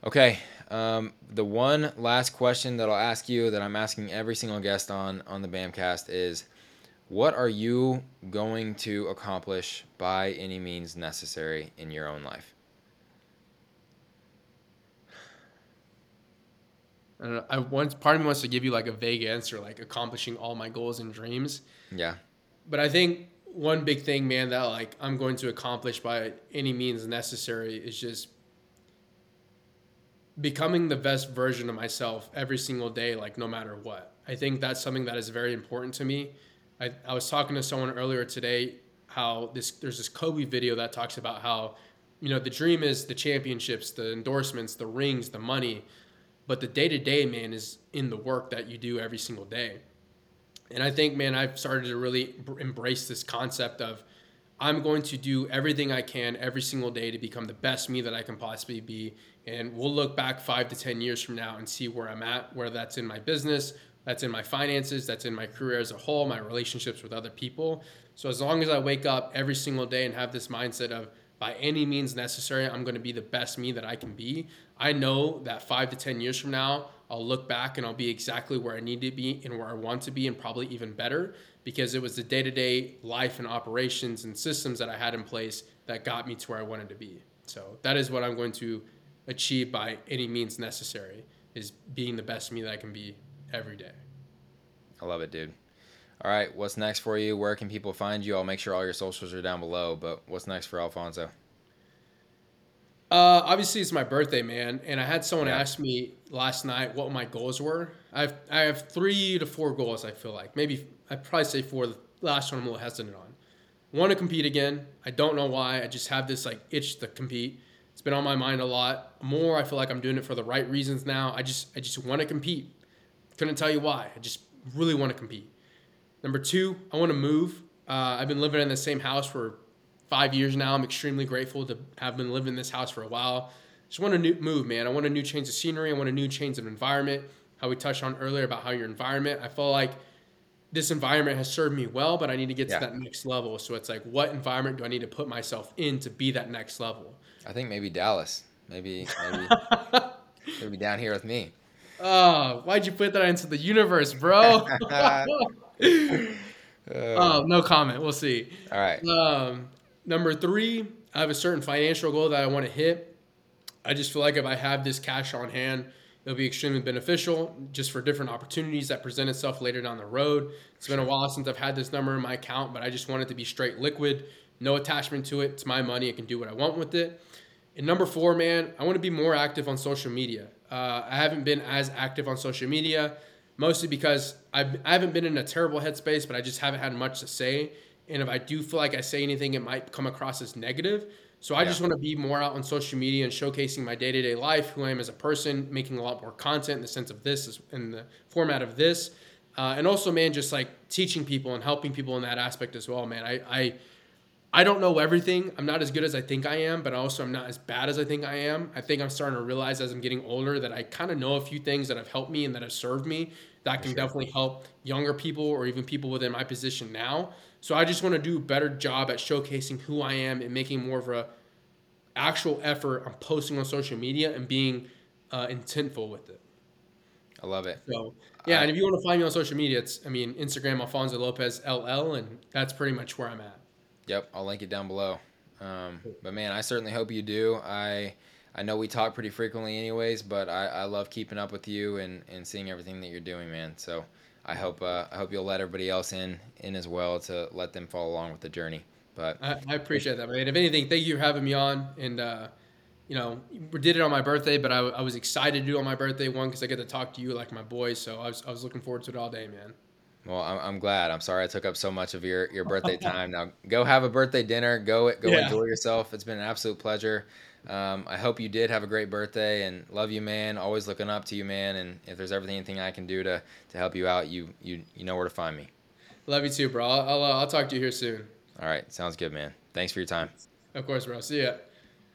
Okay. Um, the one last question that I'll ask you that I'm asking every single guest on on the Bamcast is, what are you going to accomplish by any means necessary in your own life?
I. I once part of me wants to give you like a vague answer, like accomplishing all my goals and dreams.
Yeah.
But I think one big thing, man, that like I'm going to accomplish by any means necessary is just becoming the best version of myself every single day, like no matter what. I think that's something that is very important to me. I, I was talking to someone earlier today how this there's this Kobe video that talks about how you know the dream is the championships, the endorsements, the rings, the money, but the day to day man is in the work that you do every single day. And I think, man, I've started to really embrace this concept of I'm going to do everything I can every single day to become the best me that I can possibly be. And we'll look back five to 10 years from now and see where I'm at, whether that's in my business, that's in my finances, that's in my career as a whole, my relationships with other people. So as long as I wake up every single day and have this mindset of by any means necessary, I'm going to be the best me that I can be. I know that five to 10 years from now, I'll look back and I'll be exactly where I need to be and where I want to be, and probably even better because it was the day to day life and operations and systems that I had in place that got me to where I wanted to be. So that is what I'm going to achieve by any means necessary is being the best me that I can be every day.
I love it, dude. All right, what's next for you? Where can people find you? I'll make sure all your socials are down below, but what's next for Alfonso?
Uh, obviously, it's my birthday, man, and I had someone
Yeah.
ask me last night what my goals were. I have I have three to four goals. I feel like maybe I'd probably say four. The last one I'm a little hesitant on. Want to compete again? I don't know why. I just have this like itch to compete. It's been on my mind a lot. More, I feel like I'm doing it for the right reasons now. I just I just want to compete. Couldn't tell you why. I just really want to compete. Number two, I want to move. Uh, I've been living in the same house for five years now. I'm extremely grateful to have been living in this house for a while. Just want to new, move, man. I want a new change of scenery. I want a new change of environment. How we touched on earlier about how your environment. I feel like this environment has served me well, but I need to get
Yeah.
to that next level. So it's like, what environment do I need to put myself in to be that next level?
I think maybe Dallas. Maybe maybe maybe down here with me.
Oh, why'd you put that into the universe, bro?
Uh,
oh, no comment. We'll see.
all right.
Um, number three, I have a certain financial goal that I want to hit. I just feel like if I have this cash on hand, it'll be extremely beneficial just for different opportunities that present itself later down the road. It's been a while since I've had this number in my account, but I just want it to be straight liquid, no attachment to it. It's my money. I can do what I want with it. And number four, man, I want to be more active on social media. Uh, I haven't been as active on social media, mostly because I've, I haven't been in a terrible headspace, but I just haven't had much to say. And if I do feel like I say anything, it might come across as negative. So I yeah. just want to be more out on social media and showcasing my day to day life, who I am as a person, making a lot more content in the sense of this, in the format of this, uh, and also, man, just like teaching people and helping people in that aspect as well, man. I, I I don't know everything. I'm not as good as I think I am, but also I'm not as bad as I think I am. I think I'm starting to realize as I'm getting older that I kind of know a few things that have helped me and that have served me that can sure. definitely help younger people or even people within my position now. So I just want to do a better job at showcasing who I am and making more of a actual effort on posting on social media and being uh, intentful with it.
I love it.
So yeah, I, and if you want to find me on social media, it's I mean Instagram Alfonso Lopez LL, and that's pretty much where I'm at.
Yep, I'll link it down below. Um, but man, I certainly hope you do. I I know we talk pretty frequently, anyways, but I, I love keeping up with you and, and seeing everything that you're doing, man. So I hope uh, I hope you'll let everybody else in in as well to let them follow along with the journey. But
I, I appreciate that, man. If anything, thank you for having me on. And uh, you know, we did it on my birthday, but I, I was excited to do it on my birthday one because I get to talk to you like my boy. So I was I was looking forward to it all day, man.
Well, I'm, I'm glad. I'm sorry I took up so much of your, your birthday time. Now go have a birthday dinner. Go go yeah. enjoy yourself. It's been an absolute pleasure. Um, I hope you did have a great birthday and love you, man. Always looking up to you, man. And if there's ever anything I can do to, to help you out, you you you know where to find me.
Love you too, bro. I'll I'll, uh, I'll talk to you here soon.
All right, sounds good, man. Thanks for your time.
Of course, bro. See ya.